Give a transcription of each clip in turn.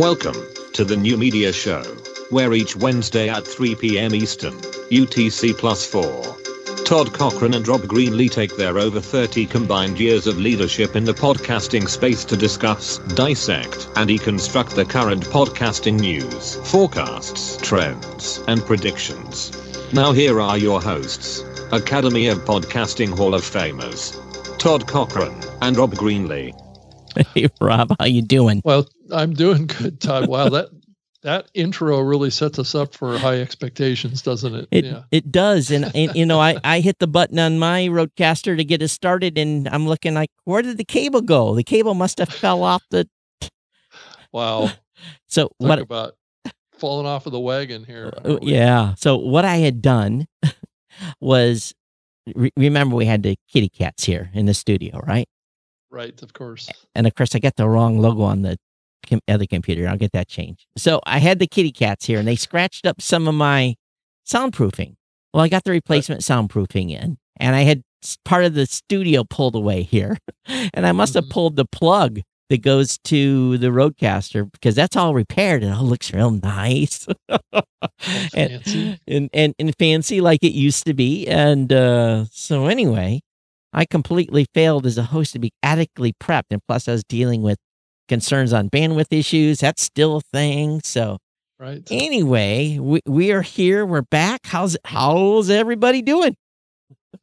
Welcome to the New Media Show, where each Wednesday at 3 p.m. Eastern, UTC plus 4, Todd Cochrane and Rob Greenlee take their over 30 combined years of leadership in the podcasting space to discuss, dissect, and deconstruct the current podcasting news, forecasts, trends, and predictions. Now here are your hosts, Academy of Podcasting Hall of Famers, Todd Cochrane and Rob Greenlee. Hey Rob, how you doing? Well, I'm doing good, Todd. Wow, that that intro really sets us up for high expectations, doesn't it? It it does, and, and you know, I I hit the button on my RODECaster to get us started, and I'm looking like, where did the cable go? The cable must have fell off the. Wow. So Talk what? about falling off of the wagon here? Uh, yeah. So what I had done was, re- remember we had the kitty cats here in the studio, right? Right, of course. and of course I got the wrong logo on the com- other computer. I'll get that changed. So I had the kitty cats here, and they scratched up some of my soundproofing. Well, I got the replacement soundproofing in, and I had part of the studio pulled away here, and I must have Mhm. pulled the plug that goes to the RODECaster because that's all repaired and it all looks real nice and, fancy. and and and fancy like it used to be. And uh, so anyway, I completely failed as a host to be adequately prepped, and plus I was dealing with concerns on bandwidth issues. That's still a thing. So Right. anyway, we we are here. We're back. How's how's everybody doing?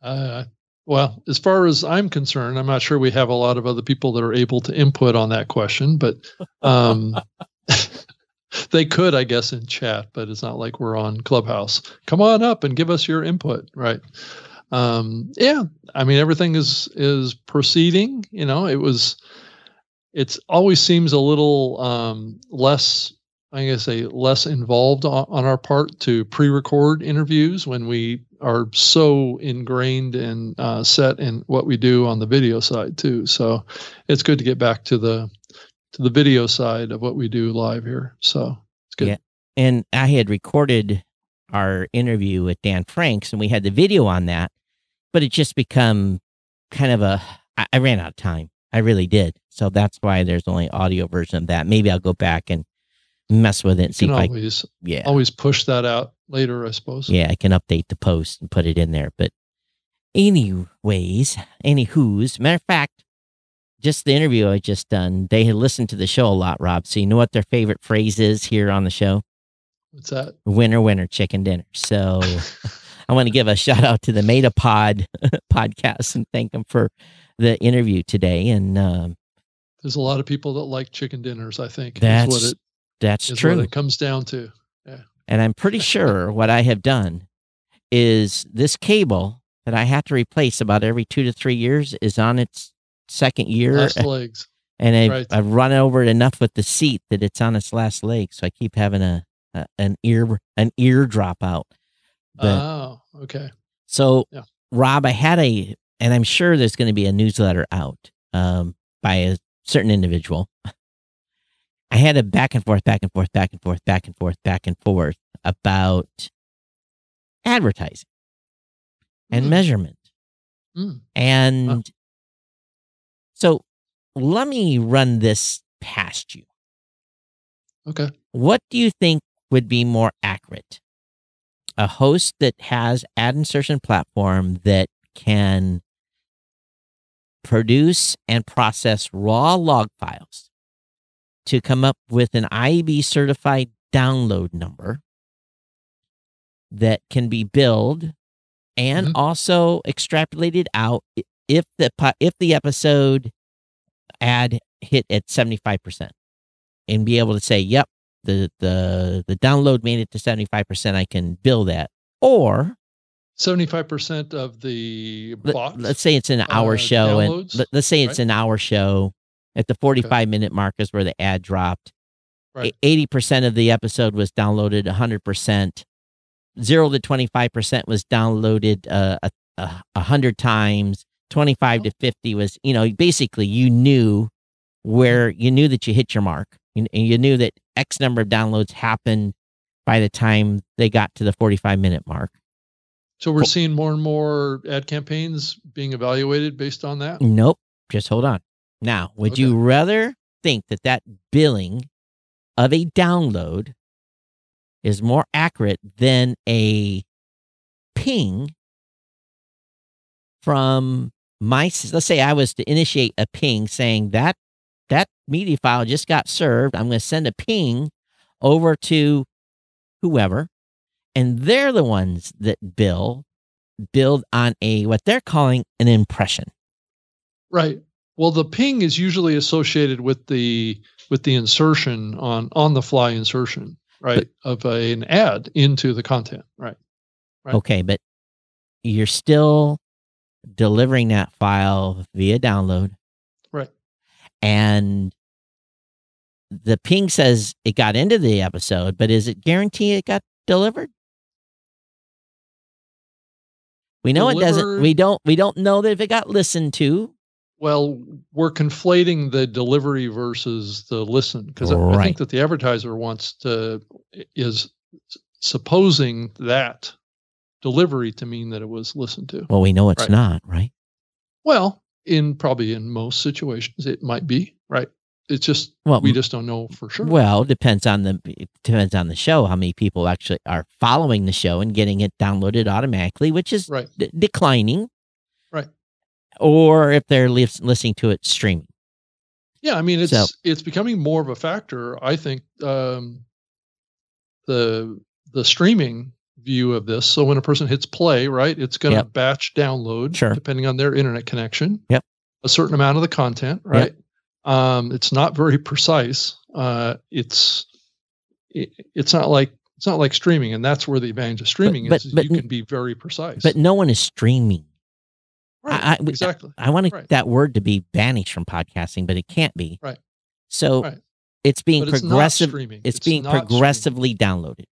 Uh, well, as far as I'm concerned, I'm not sure we have a lot of other people that are able to input on that question, but um, they could, I guess, in chat. But it's not like we're on Clubhouse. Come on up and give us your input, right? Um, yeah, I mean everything is is proceeding. You know, it was. It's always seems a little um, less I guess say less involved on, on our part to pre-record interviews when we are so ingrained and uh, set in what we do on the video side too. So it's good to get back to the to the video side of what we do live here. So it's good. Yeah. And I had recorded our interview with Dan Franks, and we had the video on that, but it just become kind of a. I, I ran out of time. I really did. So that's why there's only audio version of that. Maybe I'll go back and mess with it and see can I. always Yeah. always push that out later, I suppose. Yeah, I can update the post and put it in there. But anyways, anywho's matter of fact, just the interview I just done, they had listened to the show a lot, Rob. So you know what their favorite phrase is here on the show? What's that? Winner, winner, chicken dinner. So I want to give a shout out to the Metapod podcast and thank them for the interview today. And um, There's a lot of people that like chicken dinners. I think That's is what it that's true. what it comes down to. Yeah. And I'm pretty sure what I have done is this cable that I have to replace about every two to three years is on its second year. Last legs. and I've, right. I've run over it enough with the seat that it's on its last leg. So I keep having a, a an ear an ear drop out. But, oh, okay. so Yeah. Rob, I had a, and I'm sure there's going to be a newsletter out um, by a certain individual. I had a back and forth, back and forth, back and forth, back and forth, back and forth about advertising and Mm. measurement. Mm. And so let me run this past you. Okay. What do you think would be more accurate? A host that has ad insertion platform that can produce and process raw log files to come up with an IAB certified download number that can be billed and Mhm. also extrapolated out if the if the episode ad hit at 75% and be able to say yep the the the download made it to 75% I can bill that or Seventy-five percent of the Let, us say it's an hour uh, show and let, us say it's right? an hour show at the 45 minute mark is where the ad dropped Right. eighty percent of the episode was downloaded. hundred percent, zero to twenty five percent was downloaded uh, a a a hundred times. Twenty five to fifty was you know basically you knew where you knew that you hit your mark, and you knew that X number of downloads happened by the time they got to the forty five minute mark. So we're seeing more and more ad campaigns being evaluated based on that. Nope. Just hold on. Now, would Okay. you rather think that that billing of a download is more accurate than a ping from my let's say I was to initiate a ping saying that that media file just got served. I'm going to send a ping over to whoever, and they're the ones that bill build on a what they're calling an impression. Right. Well, the ping is usually associated with the with the insertion on on the fly insertion, right, of a, an ad into the content. Right. Right. Okay, but you're still delivering that file via download. Right. And the ping says it got into the episode, but is it guarantee it got delivered? We know it doesn't. We don't. We don't know that if it got listened to. Well, we're conflating the delivery versus the listen because I think that the advertiser wants to is supposing that delivery to mean that it was listened to. Well, we know it's Right. not, right? Well, in probably in most situations it might be, right? It's just Well, we just don't know for sure. Well, depends on the it depends on the show. How many people actually are following the show and getting it downloaded automatically, which is right. d- declining. Right. Or if they're lis- listening to it streaming. Yeah, I mean it's So- it's becoming more of a factor. I think um, the the streaming view of this. So when a person hits play, right, it's going to Yep. batch download Sure. depending on their internet connection. Yep. A certain amount of the content, right? Um, it's not very precise. Uh, it's it, it's not like it's not like streaming, and that's where the advantage of streaming but- is. is but you can be very precise. But no one is streaming. right, I- I- exactly. I want Right. that word to be banished from podcasting, but it can't be. Right. So Right. it's being But it's progressive. streaming. It's, being not streaming. progressively downloaded.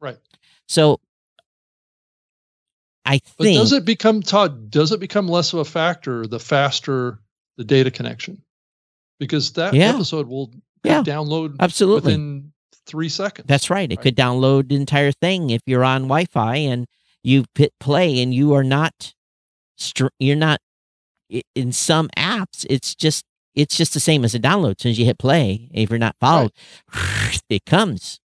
Right. So I think. But does it become Todd? Does it become less of a factor the faster the data connection? Because that Yeah. episode will Yeah. download absolutely. within three seconds. That's right. It Right. could download the entire thing if you're on Wi-Fi and you hit play and you are not, you're not in some apps. It's just it's just the same as a download. As soon as you hit play, if you're not followed, it comes.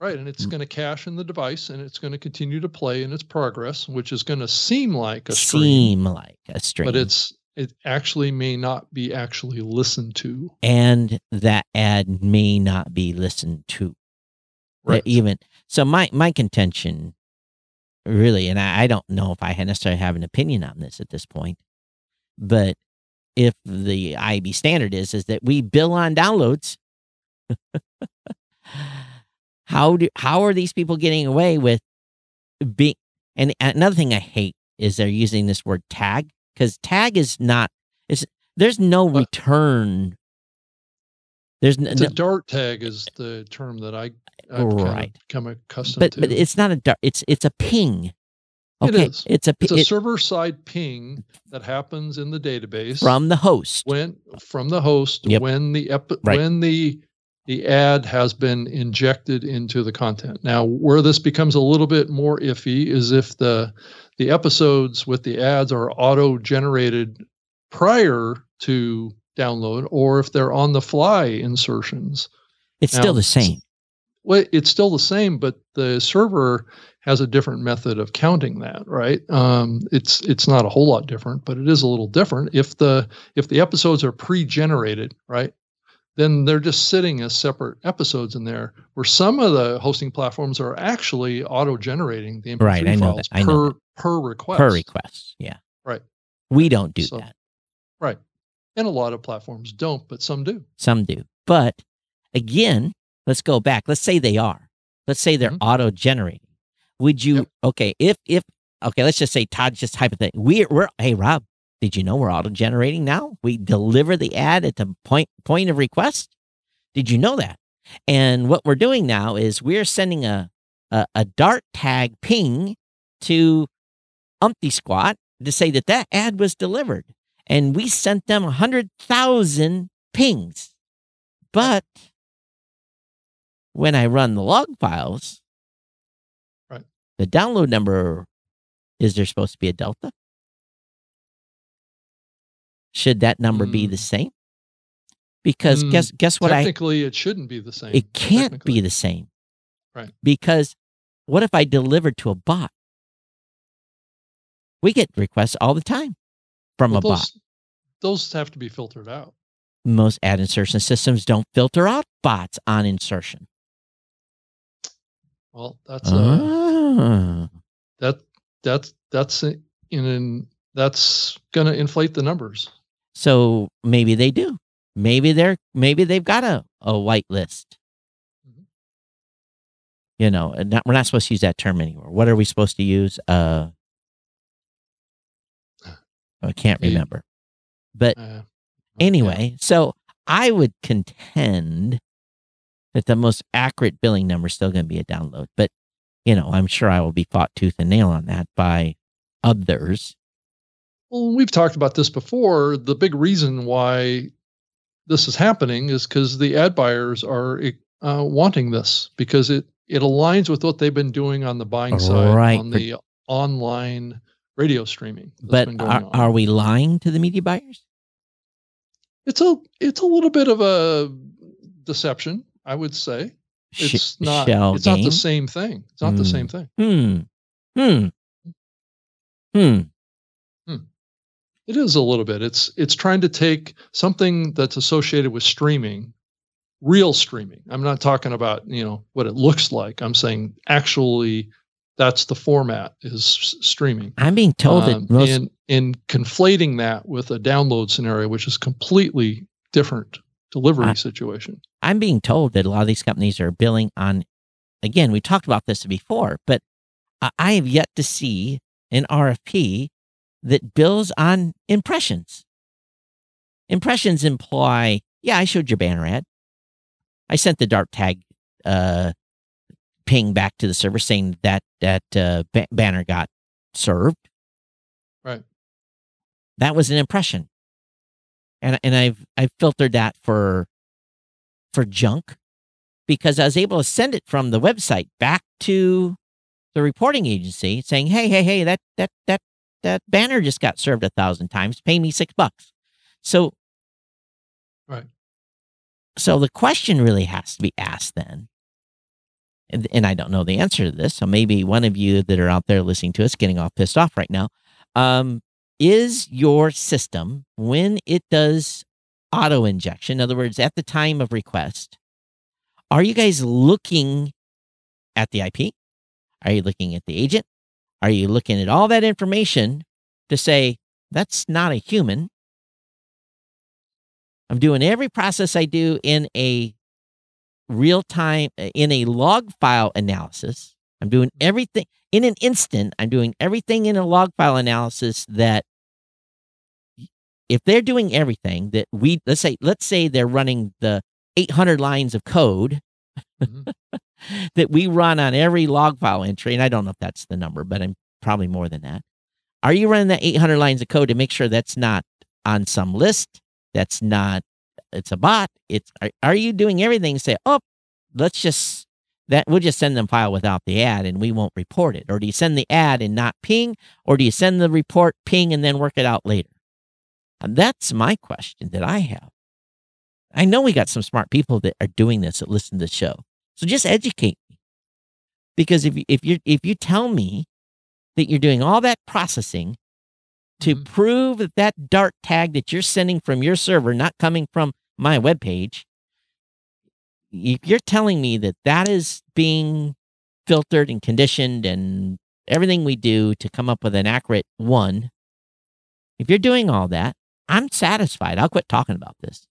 right, and it's Mm. going to cache in the device, and it's going to continue to play in its progress, which is going to seem like a stream, Seem like a stream, but it's it actually may not be actually listened to. and that ad may not be listened to. Right. Even so, my my contention, really, and I, I don't know if I necessarily have an opinion on this at this point, but if the IAB standard is is that we bill on downloads, how do how are these people getting away with being? And another thing I hate is they're using this word tag because tag is not is there's no return. There's no, It's a dart tag is the term that I I've kind Right. of become accustomed but to. but it's not a dart. It's it's a ping. Okay, is. it's a, it's a it- server side ping that happens in the database from the host. when from the host Yep. when the ep- Right. when the the ad has been injected into the content. Now, where this becomes a little bit more iffy is if the the episodes with the ads are auto generated prior to download or if they're on the fly insertions. It's now, still the same. Well, it's still the same, but the server has a different method of counting that, right? Um, it's it's not a whole lot different, but it is a little different. If the if the episodes are pre-generated, right, then they're just sitting as separate episodes in there. Where some of the hosting platforms are actually auto-generating the MP3 Right, I know files that, I per know per request. Per request. Yeah. Right. We don't do So- that. Right, and a lot of platforms don't, but some do. Some do. But again, let's go back. Let's say they are. Let's say they're Mhm. auto generating. Would you Yep. okay, if if okay, let's just say Todd just hypothetical. We're we're hey Rob, did you know we're auto generating now? We deliver the ad at the point point of request. Did you know that? And what we're doing now is we're sending a a, a dart tag ping to Umpty Squat to say that that ad was delivered, and we sent them a hundred thousand pings. But when I run the log files, Right. the download number is there supposed to be a delta? Should that number be the Mm. same? Because Mm, guess guess what I Technically, it shouldn't be the same. it can't be the same. Right. Because what if I deliver to a bot? We get requests all the time from Well, a bot. those, those have to be filtered out. Most ad insertion systems don't filter out bots on insertion. Well, that's uh, Ah. that that's that's in, in that's going to inflate the numbers. So maybe they do. Maybe they're maybe they've got a, a white list. Mhm. You know, and not, we're not supposed to use that term anymore. What are we supposed to use? Uh, I can't remember. But Uh, anyway, so I would contend that the most accurate billing number is still going to be a download. But you know, I'm sure I will be fought tooth and nail on that by others. Well, we've talked about this before. The big reason why this is happening is because the ad buyers are uh, wanting this because it it aligns with what they've been doing on the buying side Right, on the online radio streaming. But are, on. are we lying to the media buyers? it's a it's a little bit of a deception, I would say. Sh- It's not shell it's not the same thing. It's not the Hmm. same thing. Hmm. Hmm. Hmm. It is a little bit. It's it's trying to take something that's associated with streaming, real streaming. I'm not talking about, you know, what it looks like. I'm saying actually that's the format is streaming. I'm being told Um, that most and and conflating that with a download scenario which is completely different delivery I- situation. I'm being told that a lot of these companies are billing on. Again, we talked about this before, but I- I have yet to see an RFP that bills on impressions. Impressions imply, yeah, I showed your banner ad. I sent the dart tag uh, ping back to the server saying that that uh, ba- banner got served. Right. That was an impression, and and I've I've filtered that for for junk because I was able to send it from the website back to the reporting agency saying, "Hey, hey, hey, that that that that banner just got served a thousand times. Pay me six bucks." So, Right. So the question really has to be asked then, and, and I don't know the answer to this. So maybe one of you that are out there listening to us getting all pissed off right now, um, is your system when it does auto injection, in other words, at the time of request, are you guys looking at the IP? Are you looking at the agent? Are you looking at all that information to say, that's not a human? I'm doing every process I do in a real time, in a log file analysis. I'm doing everything in an instant. I'm doing everything in a log file analysis that if they're doing everything that we let's say let's say they're running the 800 lines of code Mhm. That we run on every log file entry and i don't know if that's the number but i'm probably more than that are you running that 800 lines of code to make sure that's not on some list that's not it's a bot it's are, are you doing everything say oh let's just that we'll just send them file without the ad and we won't report it or do you send the ad and not ping or do you send the report ping and then work it out later and that's my question that I have. I know we got some smart people that are doing this that listen to the show. So just educate me. Because if you, if you if you tell me that you're doing all that processing to Mhm. prove that that dart tag that you're sending from your server not coming from my webpage, if you're telling me that that is being filtered and conditioned and everything we do to come up with an accurate one, if you're doing all that, I'm satisfied. I'll quit talking about this.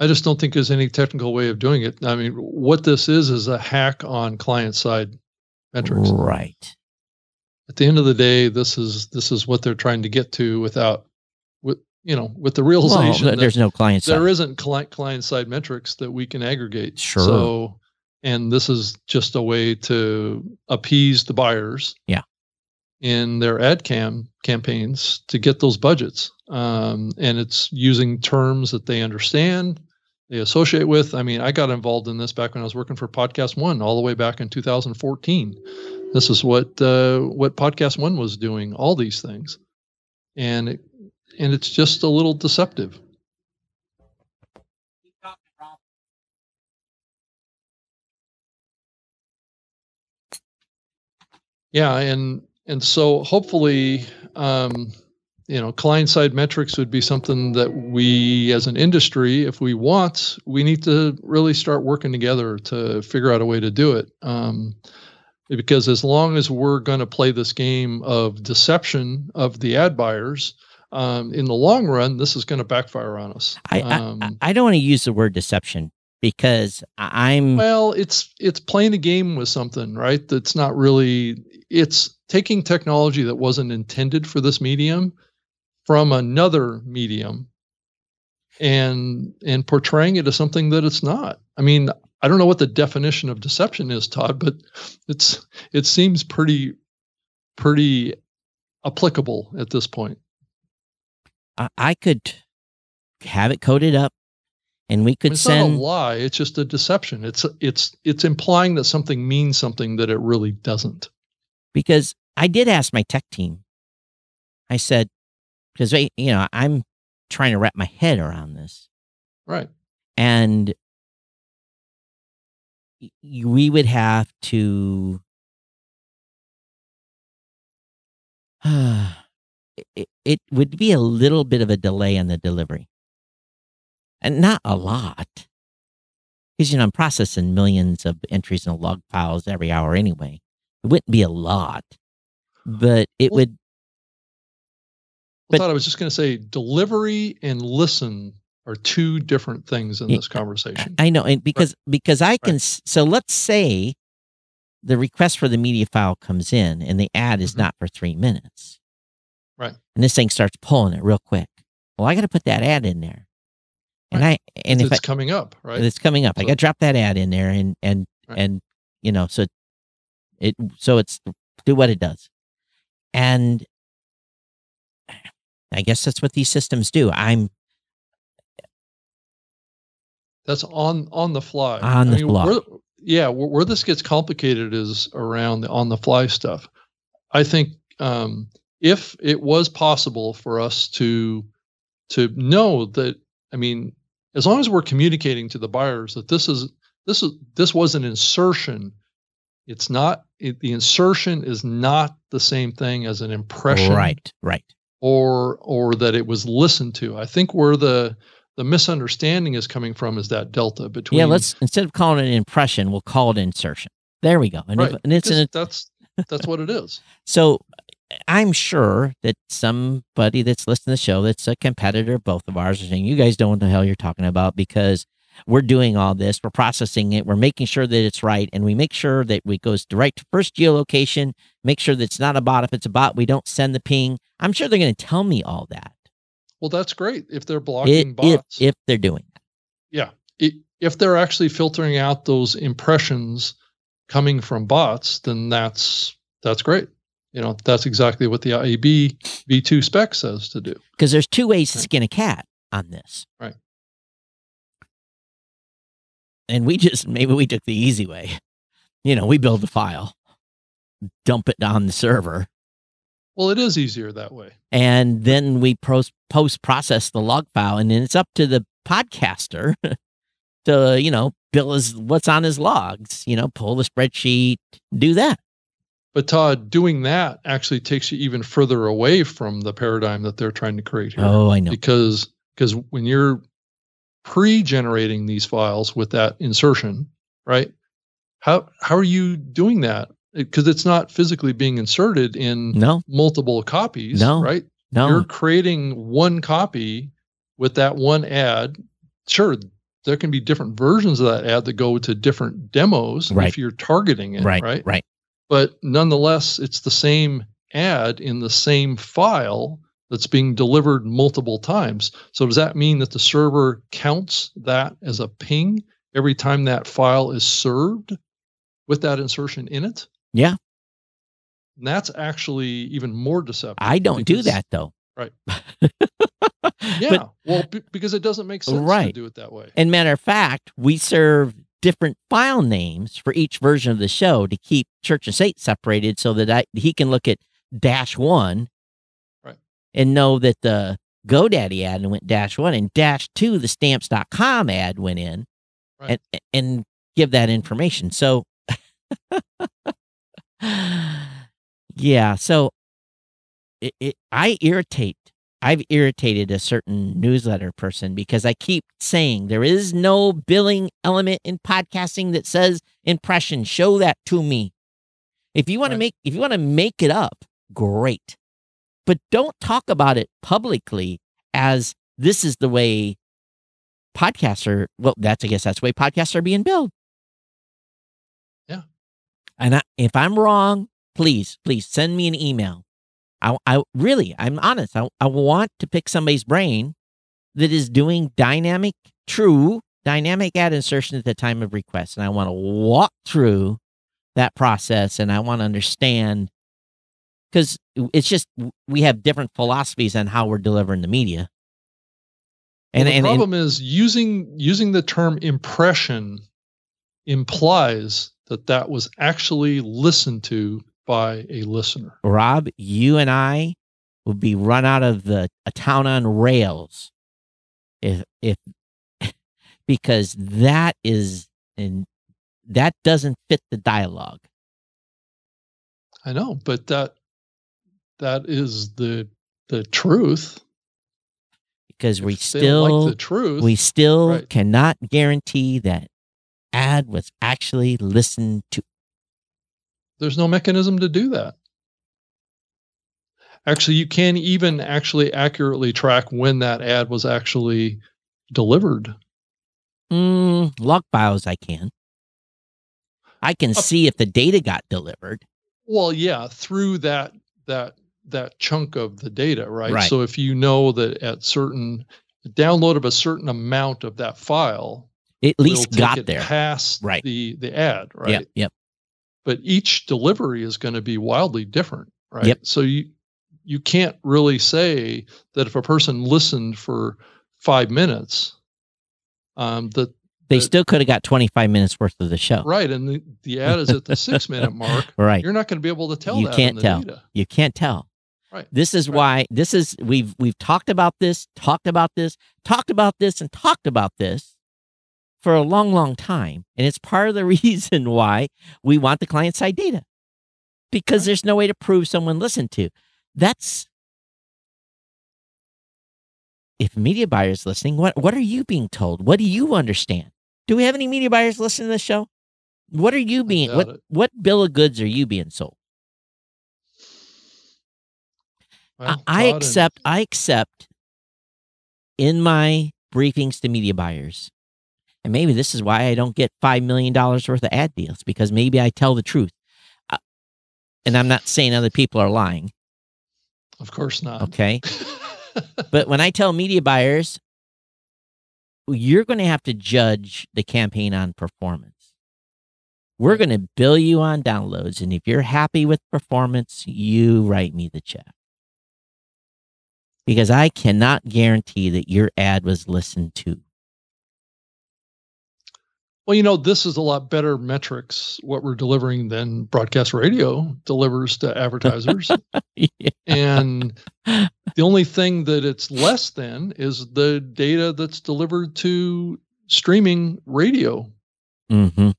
I just don't think there's any technical way of doing it. I mean, what this is is a hack on client side metrics. Right. At the end of the day, this is this is what they're trying to get to without with you know, with the realization that there's no client side. there isn't client client side metrics that we can aggregate. Sure. So and this is just a way to appease the buyers. Yeah. In their ad cam campaigns to get those budgets. Um, and it's using terms that they understand, they associate with. I mean, I got involved in this back when I was working for Podcast One, all the way back in 2014. This is what uh, what Podcast One was doing. All these things, and it, and it's just a little deceptive. Yeah, and and so hopefully, um, you know, client side metrics would be something that we, as an industry, if we want, we need to really start working together to figure out a way to do it. Um, because as long as we're going to play this game of deception of the ad buyers, um, in the long run, this is going to backfire on us. I, Um, I, I don't want to use the word deception because I'm Well, it's it's playing a game with something, right? That's not really it's taking technology that wasn't intended for this medium from another medium and and portraying it as something that it's not. I mean, I don't know what the definition of deception is, Todd, but it's it seems pretty pretty applicable at this point. I, I could have it coded up and we could it's send not a lie, it's just a deception. It's it's it's implying that something means something that it really doesn't. because I did ask my tech team. I said, because you know, I'm trying to wrap my head around this, Right. and we would have to. it, it would be a little bit of a delay in the delivery, and not a lot, because you know I'm processing millions of entries in log files every hour anyway. It wouldn't be a lot, but it Well, would. I But- thought I was just going to say delivery and listen are two different things in this conversation. I know, and because because I can. s So let's say the request for the media file comes in, and the ad is Mhm. not for three minutes, Right. And this thing starts pulling it real quick. Well, I got to put that ad in there, and I and if it's I, coming up, right? it's coming up, I got to drop that ad in there, and and Right. and you know, so it so it's do what it does, and I guess that's what these systems do. I'm That's on on the fly. On the fly. Where, yeah, where, where this gets complicated is around the on the fly stuff. I think um, if it was possible for us to to know that, I mean, as long as we're communicating to the buyers that this is this is this was an insertion, it's not it, the insertion is not the same thing as an impression, right, right. Or or that it was listened to. I think where the the misunderstanding is coming from is that delta between Yeah, let's instead of calling it an impression, we'll call it insertion. There we go. And, if, right. and it's an, that's that's what it is. so I'm sure that somebody that's listening to the show that's a competitor both of ours are saying, You guys don't know what the hell you're talking about because we're doing all this, we're processing it, we're making sure that it's right, and we make sure that it goes right to first geolocation, make sure that it's not a bot. If it's a bot, we don't send the ping. I'm sure they're going to tell me all that. Well, that's great if they're blocking if, bots. if they're doing that. yeah, I if they're actually filtering out those impressions coming from bots, then that's that's great. You know, that's exactly what the IAB V2 spec says to do. because there's two ways to skin a cat on this. Right. And we just maybe we took the easy way. You know, we build a file, dump it on the server, Well, it is easier that way. and then we post post process the log file, and then it's up to the podcaster to you know bill his what's on his logs. You know, pull the spreadsheet, do that. But Todd, doing that actually takes you even further away from the paradigm that they're trying to create here. Oh, I know. because because when you're pre-generating these files with that insertion, right? How how are you doing that? Because it's not physically being inserted in No, multiple copies, No. right? no. You're creating one copy with that one ad. Sure, there can be different versions of that ad that go to different demos Right. if you're targeting it, right, right? right. but nonetheless, it's the same ad in the same file that's being delivered multiple times. So does that mean that the server counts that as a ping every time that file is served with that insertion in it? Yeah. And that's actually even more deceptive. I don't do that though. Right. But- Yeah. well, b- because it doesn't make sense to Right. do it that way. And matter of fact, we serve different file names for each version of the show to keep church and state separated so that I, he can look at dash one Right. and know that the GoDaddy ad and went dash one, and dash two, the stamps.com ad went in Right. and, and give that information. So, yeah. So, it, it, I irritate. I've irritated a certain newsletter person because I keep saying there is no billing element in podcasting that says impression. Show that to me. If you want to make if you want to make it up, great. But don't talk about it publicly as this is the way podcasts are well, that's I guess that's the way podcasts are being billed. And I, if I'm wrong, please, please send me an email. I, I really, I'm honest. I, I want to pick somebody's brain that is doing dynamic, true dynamic ad insertion at the time of request. And I want to walk through that process and I want to understand because it's just we have different philosophies on how we're delivering the media. Well, And, the and, and problem is using using the term impression implies that that was actually listened to by a listener. Rob, you and I would be run out of the a town on rails if if because that is and that doesn't fit the dialogue. I know, but that that is the the truth. Because we If don't still like the truth. we still right. cannot guarantee that ad was actually listened to. there's no mechanism to do that. Actually, you can even actually accurately track when that ad was actually delivered. Mm, log files I can. I can Up- see if the data got delivered. Well, yeah, through that that that chunk of the data, right? Right. So if you know that at certain download of a certain amount of that file, at least got there. past Right. the the ad, right? Yep, yep. But each delivery is going to be wildly different, right? Yep. So you you can't really say that if a person listened for five minutes, um, that They the- still could have got 25 minutes worth of the show. right, and the, the ad is at the six minute mark, Right. you're not going to be able to tell You that can't the tell. data. You can't tell. Right. This is Right. why this is we've we've talked about this, talked about this, talked about this and talked about this for a long long time. And it's part of the reason why we want the client side data. Because there's no way to prove someone listened to. That's if media buyers listening, what what are you being told? What do you understand? Do we have any media buyers listening to this show? What are you being what it. what bill of goods are you being sold? I- Well, I Todd and- accept I accept in my briefings to media buyers. And maybe this is why I don't get 5 million dollars worth of ad deals because maybe I tell the truth. Uh, and I'm not saying other people are lying, Of course not. okay? but when I tell media buyers you're going to have to judge the campaign on performance. We're going to bill you on downloads and if you're happy with performance, you write me the check. because I cannot guarantee that your ad was listened to. Well, you know, this is a lot better metrics what we're delivering than broadcast radio delivers to advertisers. Yeah. and the only thing that it's less than is the data that's delivered to streaming radio hmm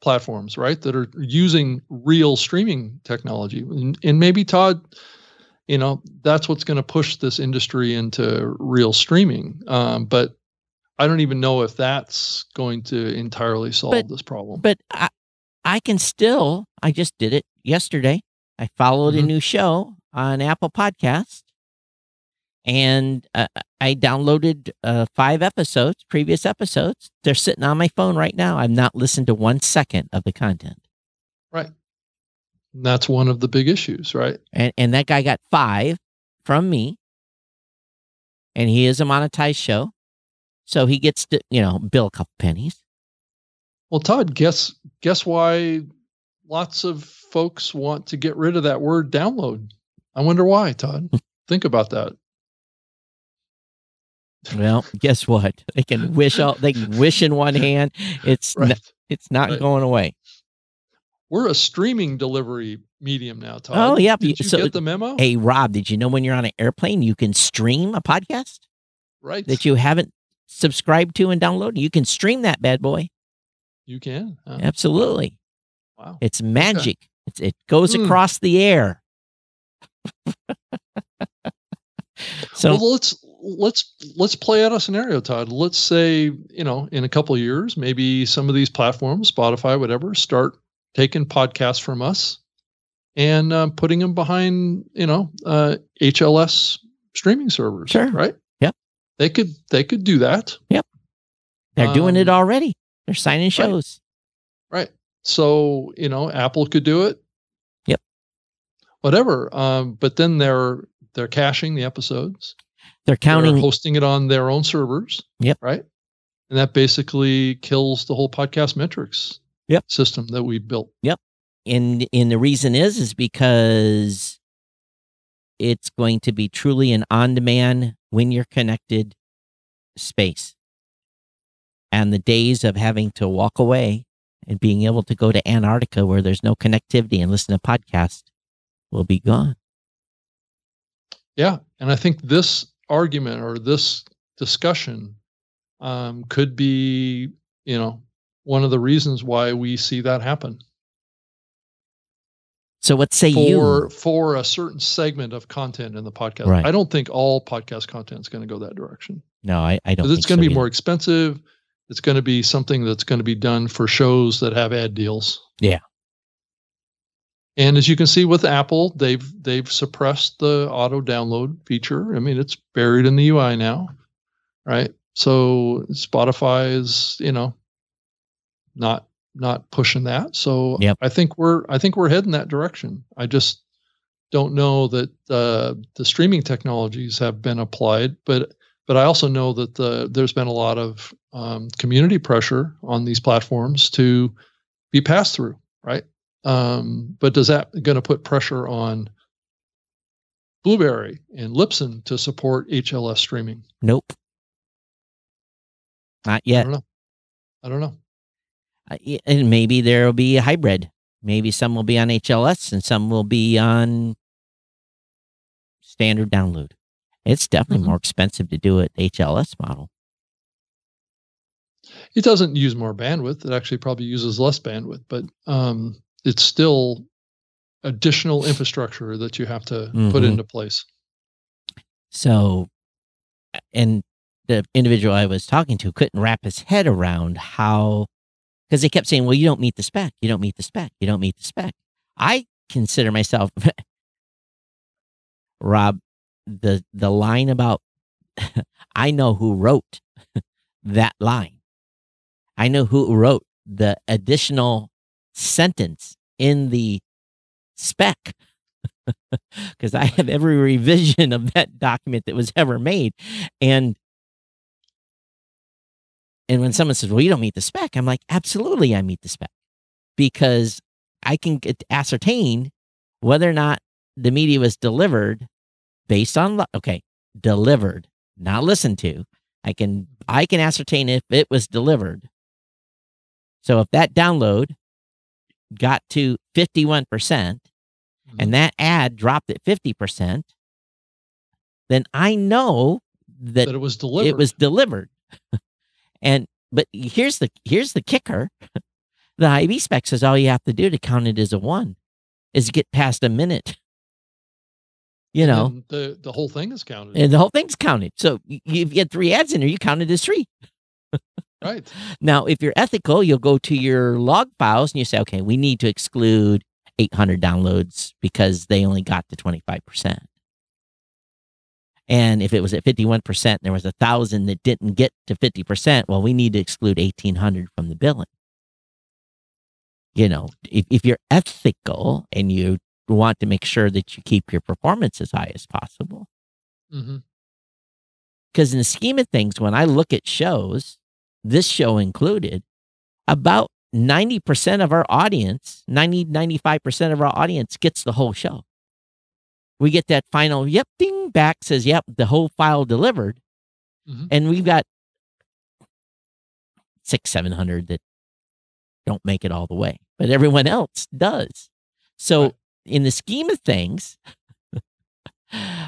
platforms, right? That are using real streaming technology. And, and maybe Todd, you know, that's what's going to push this industry into real streaming. Um, but I don't even know if that's going to entirely solve But- this problem. But I, I can still, I just did it yesterday. I followed a Mhm. new show on Apple Podcast and uh, I downloaded uh, five episodes, previous episodes. They're sitting on my phone right now. I've not listened to one second of the content. Right. And that's one of the big issues, right? And, and that guy got five from me. And he is a monetized show. So he gets to, you know, bill a couple pennies. Well, Todd, guess guess why lots of folks want to get rid of that word download. I wonder why, Todd. Think about that. Well, guess what? They can wish all they can wish in one hand. It's Right. n- it's not Right. going away. we're a streaming delivery medium now, Todd. Oh, yeah. Did you So- get the memo? Hey, Rob, did you know when you're on an airplane, you can stream a podcast right. that you haven't subscribed to and download. You can stream that bad boy. you can. Absolutely. Wow. It's magic. It's, it goes Hmm. across the air. so, well, let's let's let's play out a scenario, Todd. Let's say you know in a couple of years, maybe some of these platforms, Spotify, whatever, start taking podcasts from us and um, putting them behind you know uh, HLS streaming servers. Sure. Right. They could they could do that. Yep. They're doing it um, already. They're signing shows. Right. So, you know, Apple could do it. Yep. Whatever. Um, but then they're they're caching the episodes. They're They're counting. hosting it on their own servers. Yep. Right. And that basically kills the whole podcast metrics Yep. system that we built. Yep. And and the reason is is because it's going to be truly an on-demand when you're connected space and the days of having to walk away and being able to go to antarctica where there's no connectivity and listen to podcasts will be gone Yeah. And I think this argument or this discussion um, could be, you know, one of the reasons why we see that happen. So what say for you for a certain segment of content in the podcast. Right. I don't think all podcast content is going to go that direction no i, I don't it's going to so be either. more expensive. It's going to be something that's going to be done for shows that have ad deals. Yeah. And as you can see with Apple, they've they've suppressed the auto download feature. I mean, it's buried in the UI now, right? So Spotify is, you know, not not pushing that. So Yep. I think we're I think we're heading that direction. I just don't know that uh, the streaming technologies have been applied, but but I also know that the there's been a lot of um, community pressure on these platforms to be passed through, right? Um, but does that going to put pressure on Blubrry and Libsyn to support HLS streaming? nope not yet. I don't know. I don't know. Uh, and maybe there will be a hybrid. Maybe some will be on HLS and some will be on standard download. It's definitely Mhm. more expensive to do it HLS model. It doesn't use more bandwidth. It actually probably uses less bandwidth, but um, it's still additional infrastructure that you have to put Mhm. into place. So, and the individual I was talking to couldn't wrap his head around how, because they kept saying, well, you don't meet the spec. You don't meet the spec. You don't meet the spec. I consider myself, Rob, the, the line about, I know who wrote that line. I know who wrote the additional sentence in the spec because I have every revision of that document that was ever made. And and when someone says, "Well, you don't meet the spec," I'm like, "Absolutely, I meet the spec," because I can get, ascertain whether or not the media was delivered based on lo- okay, delivered, not listened to. I can I can ascertain if it was delivered. So if that download got to 51%, Mm-hmm. and that ad dropped at 50%, then I know that that it was delivered. it was delivered. and but here's the here's the kicker. The IAB spec says all you have to do to count it as a one is get past a minute. You know, And the the whole thing is counted. and the whole thing's counted. So y- if you had three ads in there, you counted as three. right. Now, if you're ethical, you'll go to your log files and you say, okay, we need to exclude 800 downloads because they only got to 25%. And if it was at 51%, and there was a thousand that didn't get to 50%, well, we need to exclude 1800 from the billing. You know, if, if you're ethical and you want to make sure that you keep your performance as high as possible, hmm because in the scheme of things, when I look at shows, this show included, about 90% of our audience, 90, 95% of our audience gets the whole show. We get that final, yep, ding back says, yep, the whole file delivered. Mhm. And we've got six, 700 that don't make it all the way, but everyone else does. So, Right. in the scheme of things,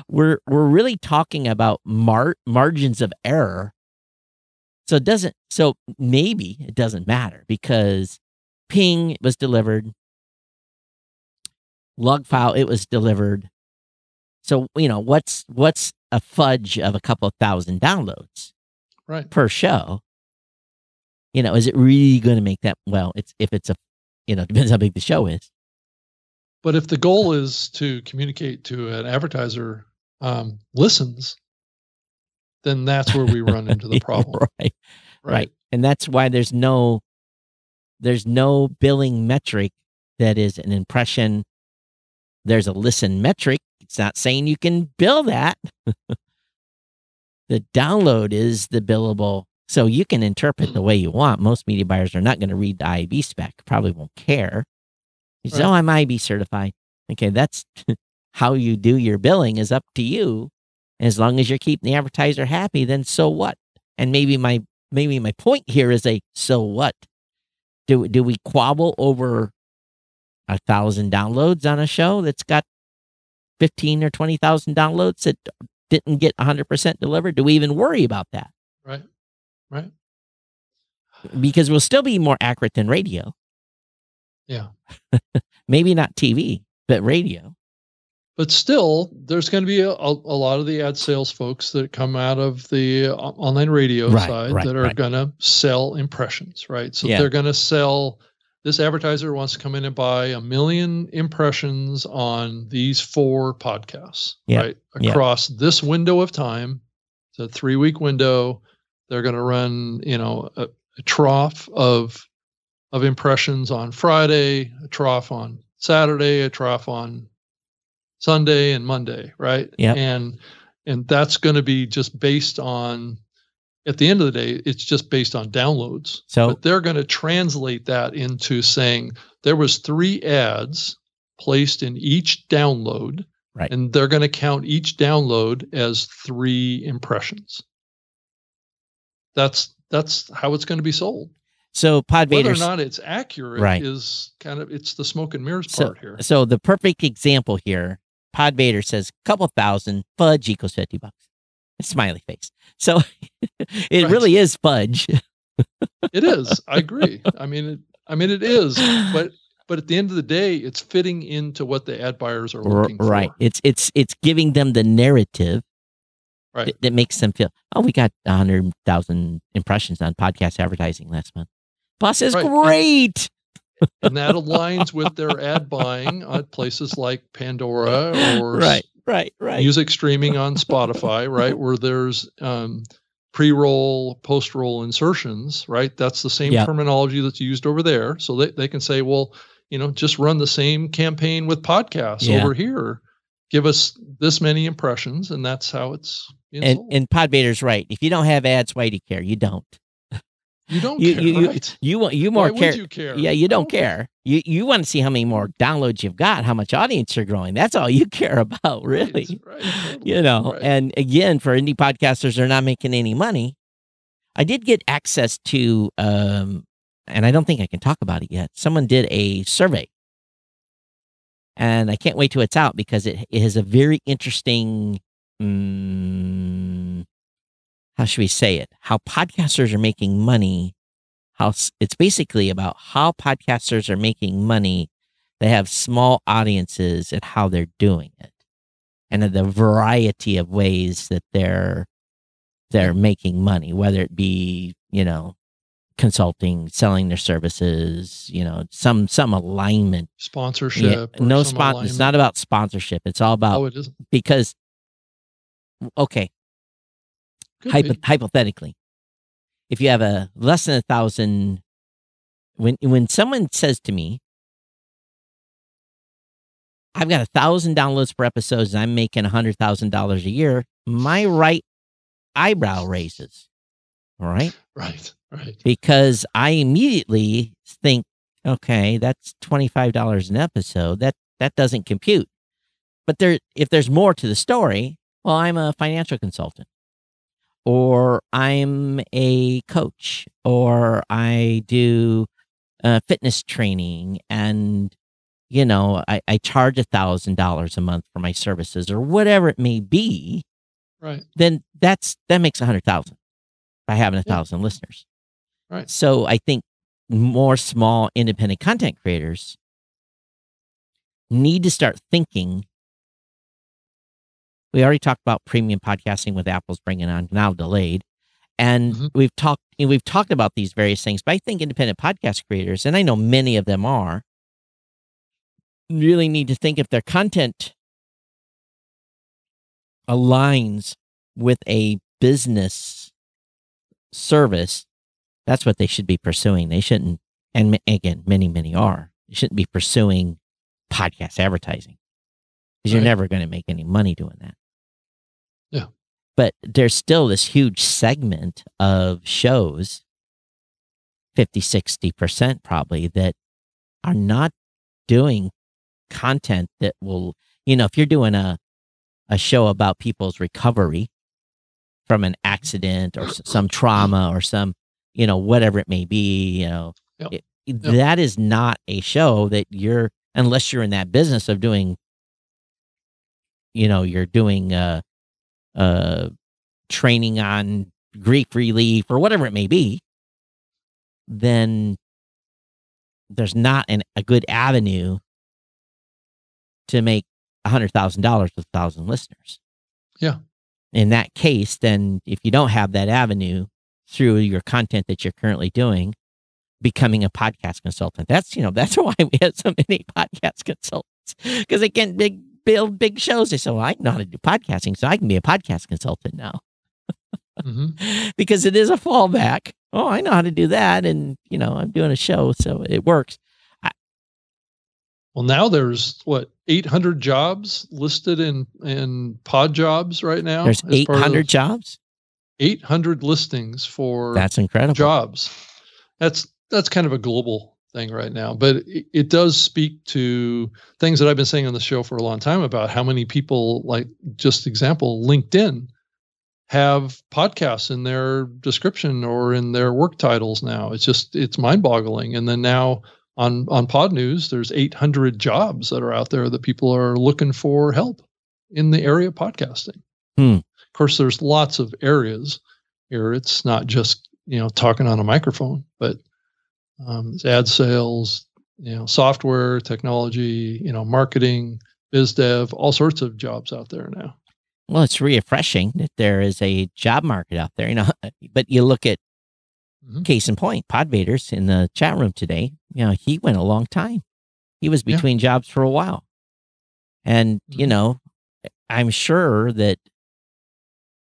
we're we're really talking about mar- margins of error. So it doesn't. So maybe it doesn't matter because ping was delivered, log file it was delivered. So you know what's what's a fudge of a couple of thousand downloads Right. per show. You know, is it really going to make that? Well, it's if it's a, you know, depends how big the show is. But if the goal is to communicate to an advertiser um, listens, then that's where we run into the problem. right, right, and that's why there's no, there's no billing metric that is an impression. There's a listen metric. It's not saying you can bill that. the download is the billable. So you can interpret the way you want. Most media buyers are not going to read the IAB spec, probably won't care. You say, Right. oh, I'm IAB certified. Okay, that's how you do your billing is up to you. As long as you're keeping the advertiser happy, then so what? And maybe my maybe my point here is a so what? Do do we quabble over a thousand downloads on a show that's got fifteen or twenty thousand downloads that didn't get hundred percent delivered? Do we even worry about that? Right. Right. Because we'll still be more accurate than radio. Yeah. Maybe not TV, but radio. But still, there's going to be a, a, a lot of the ad sales folks that come out of the uh, online radio Right, side right, that are right. going to sell impressions, right? So Yeah. they're going to sell. This advertiser wants to come in and buy a million impressions on these four podcasts, Yeah, right? yeah. Across this window of time, it's a three week window. They're going to run, you know, a, a trough of of impressions on Friday, a trough on Saturday, a trough on Sunday and Monday, right? Yeah. And and that's going to be just based on at the end of the day, it's just based on downloads. So But they're going to translate that into saying there was three ads placed in each download, Right. and they're going to count each download as three impressions. That's that's how it's going to be sold. so Pod Vader Whether or not it's accurate Right. is kind of it's the smoke and mirrors So- part here. So the perfect example here, Pod Vader says couple thousand fudge equals fifty bucks. Smiley face. So it Right. really is fudge. It is. I agree. I mean, it, I mean, it is. But but at the end of the day, it's fitting into what the ad buyers are looking right. for. Right. It's it's it's giving them the narrative Right. that, that makes them feel, oh, we got a hundred thousand impressions on podcast advertising last month. Boss is Right. great. and that aligns with their ad buying at places like Pandora or Right, right, right. music streaming on Spotify, right? Where there's um, pre-roll, post-roll insertions, right? That's the same Yeah. terminology that's used over there. So they, they can say, well, you know, just run the same campaign with podcasts Yeah. over here. Give us this many impressions, and that's how it's being and sold. and Pod Vader's right. If you don't have ads, why do you care? You don't. You don't you- care, you- you- right? You want you Why more would care. you care? Yeah, you don't care. You you want to see how many more downloads you've got, how much audience you're growing. That's all you care about, really. Right, right, totally, You know. And again, for indie podcasters, they're not making any money. I did get access to, um, and I don't think I can talk about it yet. Someone did a survey, and I can't wait till it's out because it, it has a very interesting. mm, how should we say it? How podcasters are making money. How it's basically about how podcasters are making money. They have small audiences and how they're doing it, and the variety of ways that they're they're making money, whether it be you know consulting, selling their services, you know some some alignment. sponsorship. or no spot. It's not about sponsorship. It's all about Oh, it because okay hypo- hypothetically, if you have a less than a thousand, when when someone says to me, "I've got a thousand downloads per episode, and I'm making a hundred thousand dollars a year," my right eyebrow raises. All right, Right, right. because I immediately think, okay, that's twenty five dollars an episode. That that doesn't compute. But there, if there's more to the story, well, I'm a financial consultant, or I'm a coach, or I do uh, fitness training and you know I, I charge a thousand dollars a month for my services or whatever it may be, Right. then that's that makes a hundred thousand by having a Yeah. thousand listeners. Right. So I think more small independent content creators need to start thinking. We already talked about premium podcasting with Apple's bringing on now delayed, and Mhm. we've talked we've talked about these various things. But I think independent podcast creators, and I know many of them are, really need to think if their content aligns with a business service, that's what they should be pursuing. They shouldn't, and again, many, many are, they shouldn't be pursuing podcast advertising because you're never going to make any money doing that. But there's still this huge segment of shows, 50, 60% probably, that are not doing content that will, you know, if you're doing a, a show about people's recovery from an accident or some trauma or some, you know, whatever it may be, you know, Yep. it- that is not a show that you're, unless you're in that business of doing, you know, you're doing, uh, uh, training on grief relief or whatever it may be, then there's not an, a good avenue to make a hundred thousand dollars with a thousand listeners. Yeah. In that case, then if you don't have that avenue through your content that you're currently doing, becoming a podcast consultant. That's you know that's why we have so many podcast consultants because they can big build big shows. They say, "Well, I know how to do podcasting, so I can be a podcast consultant now." hmm because it is a fallback. Oh, I know how to do that, and you know I'm doing a show, so it works. Well, now there's what 800 jobs listed in in pod jobs right now. There's as part of 800 jobs. 800 listings for That's incredible. jobs. That's that's kind of a global thing right now, but it, it does speak to things that I've been saying on the show for a long time about how many people, like just example, LinkedIn, have podcasts in their description or in their work titles now. It's just it's mind-boggling. And then now on on Podnews, there's 800 jobs that are out there that people are looking for help in the area of podcasting. Hmm. Of course, there's lots of areas here. It's not just you know talking on a microphone, but um, ad sales, you know, software, technology, you know, marketing, biz dev, all sorts of jobs out there now. Well, it's refreshing that there is a job market out there, you know. But you look at Mhm. case in point, Podvaders in the chat room today. You know, he went a long time. He was Yeah. between jobs for a while, and you Mhm. know, I'm sure that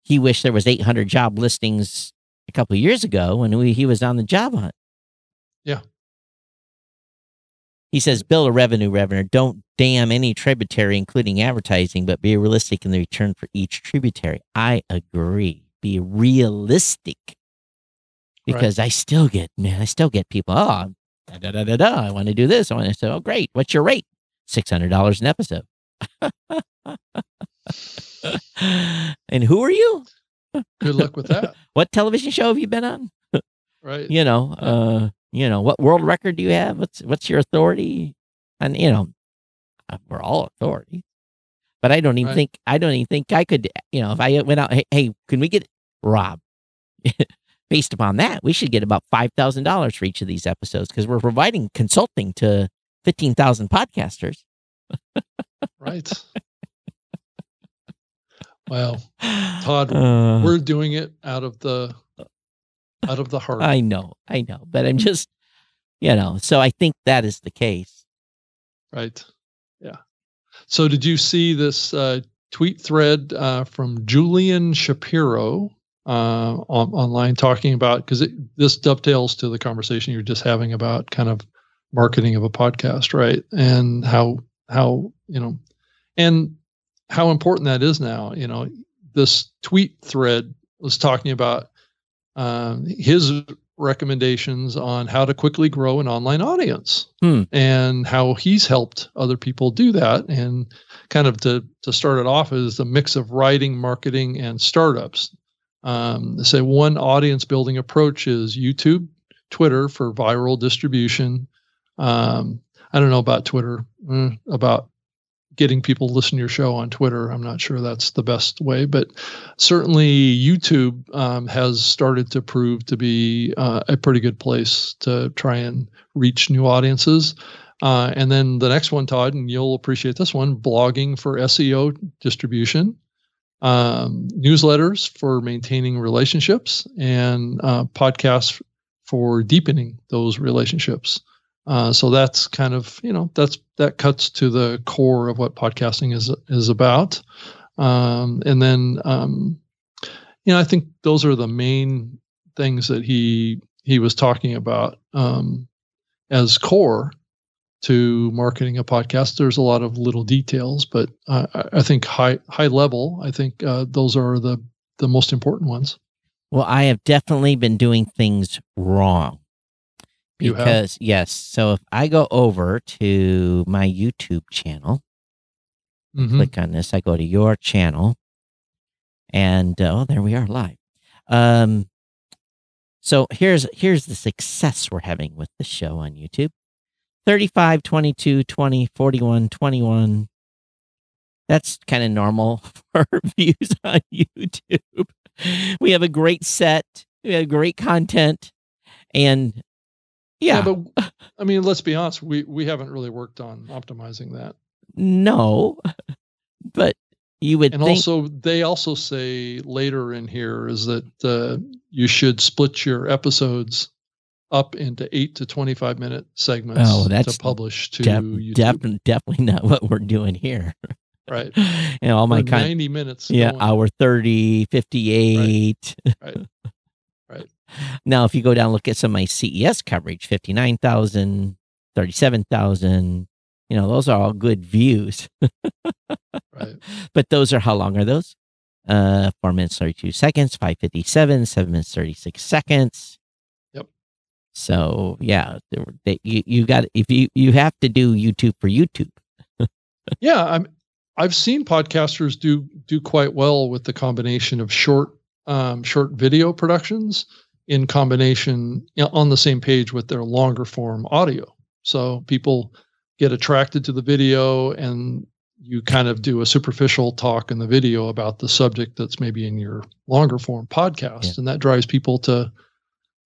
he wished there was 800 job listings a couple of years ago when we, he was on the job hunt. Yeah. He says, build a revenue revenue. Don't damn any tributary, including advertising, but be realistic in the return for each tributary. I agree. Be realistic. Because I still get, man, I still get people, oh, da da da da da. I want to do this. I want to say, oh, great. What's your rate? $600 an episode. and who are you? Good luck with that, What television show have you been on? right? You know, uh, you know, what world record do you have? What's what's your authority? And you know, uh, we're all authority. But I don't even Right. think I don't even think I could, you know, if I went out, hey, hey can we get Rob? Based upon that, we should get about five thousand dollars for each of these episodes because we're providing consulting to fifteen thousand podcasters. Right. Well, Todd, Uh, we're doing it out of the out of the heart. I know, I know, but I'm just, you know, so I think that is the case. Right. Yeah. So, did you see this uh, tweet thread uh, from Julian Shapiro uh, on, online talking about because this dovetails to the conversation you're just having about kind of marketing of a podcast, right? And how how you know, and how important that is now. You know, this tweet thread was talking about um, his recommendations on how to quickly grow an online audience Hmm. and how he's helped other people do that and kind of to to start it off is the mix of writing marketing and startups um, say one audience building approach is youtube Twitter for viral distribution. Um, I don't know about Twitter, mm, about getting people to listen to your show on Twitter. I'm not sure that's the best way, but certainly YouTube um, has started to prove to be uh, a pretty good place to try and reach new audiences. Uh, and then the next one, Todd, and you'll appreciate this one blogging for SEO distribution, um, newsletters for maintaining relationships, and uh, podcasts for deepening those relationships. Uh, so that's kind of you know that's that cuts to the core of what podcasting is is about. Um, and then um, you know I think those are the main things that he he was talking about um, as core to marketing a podcast. There's a lot of little details, but uh, I think high high level, I think uh, those are the the most important ones. Well, I have definitely been doing things wrong because yes so if i go over to my youtube channel mm-hmm. click on this i go to your channel and uh, oh there we are live. Um so here's here's the success we're having with the show on youtube. 35 22 20 41 21 that's kind of normal for views on youtube. We have a great set. We have great content. And yeah. yeah. but I mean, let's be honest, we we haven't really worked on optimizing that. No. But you would And think... also they also say later in here is that uh, you should split your episodes up into 8 to 25 minute segments oh, that's to publish to def-. Def- definitely not what we're doing here. Right. and all my kind 90 minutes. Yeah, going. hour 30, 58. Right. right. Now, if you go down look at some of my CES coverage, 59,000, 37,000, you know, those are all good views. right. But those are how long are those? Uh, four minutes, 32 seconds, 557, seven minutes, 36 seconds. Yep. So, yeah, they, you, you got, if you, you have to do YouTube for YouTube. yeah. I'm, I've seen podcasters do, do quite well with the combination of short, um, short video productions in combination on the same page with their longer form audio. So people get attracted to the video and you kind of do a superficial talk in the video about the subject that's maybe in your longer form podcast yeah. and that drives people to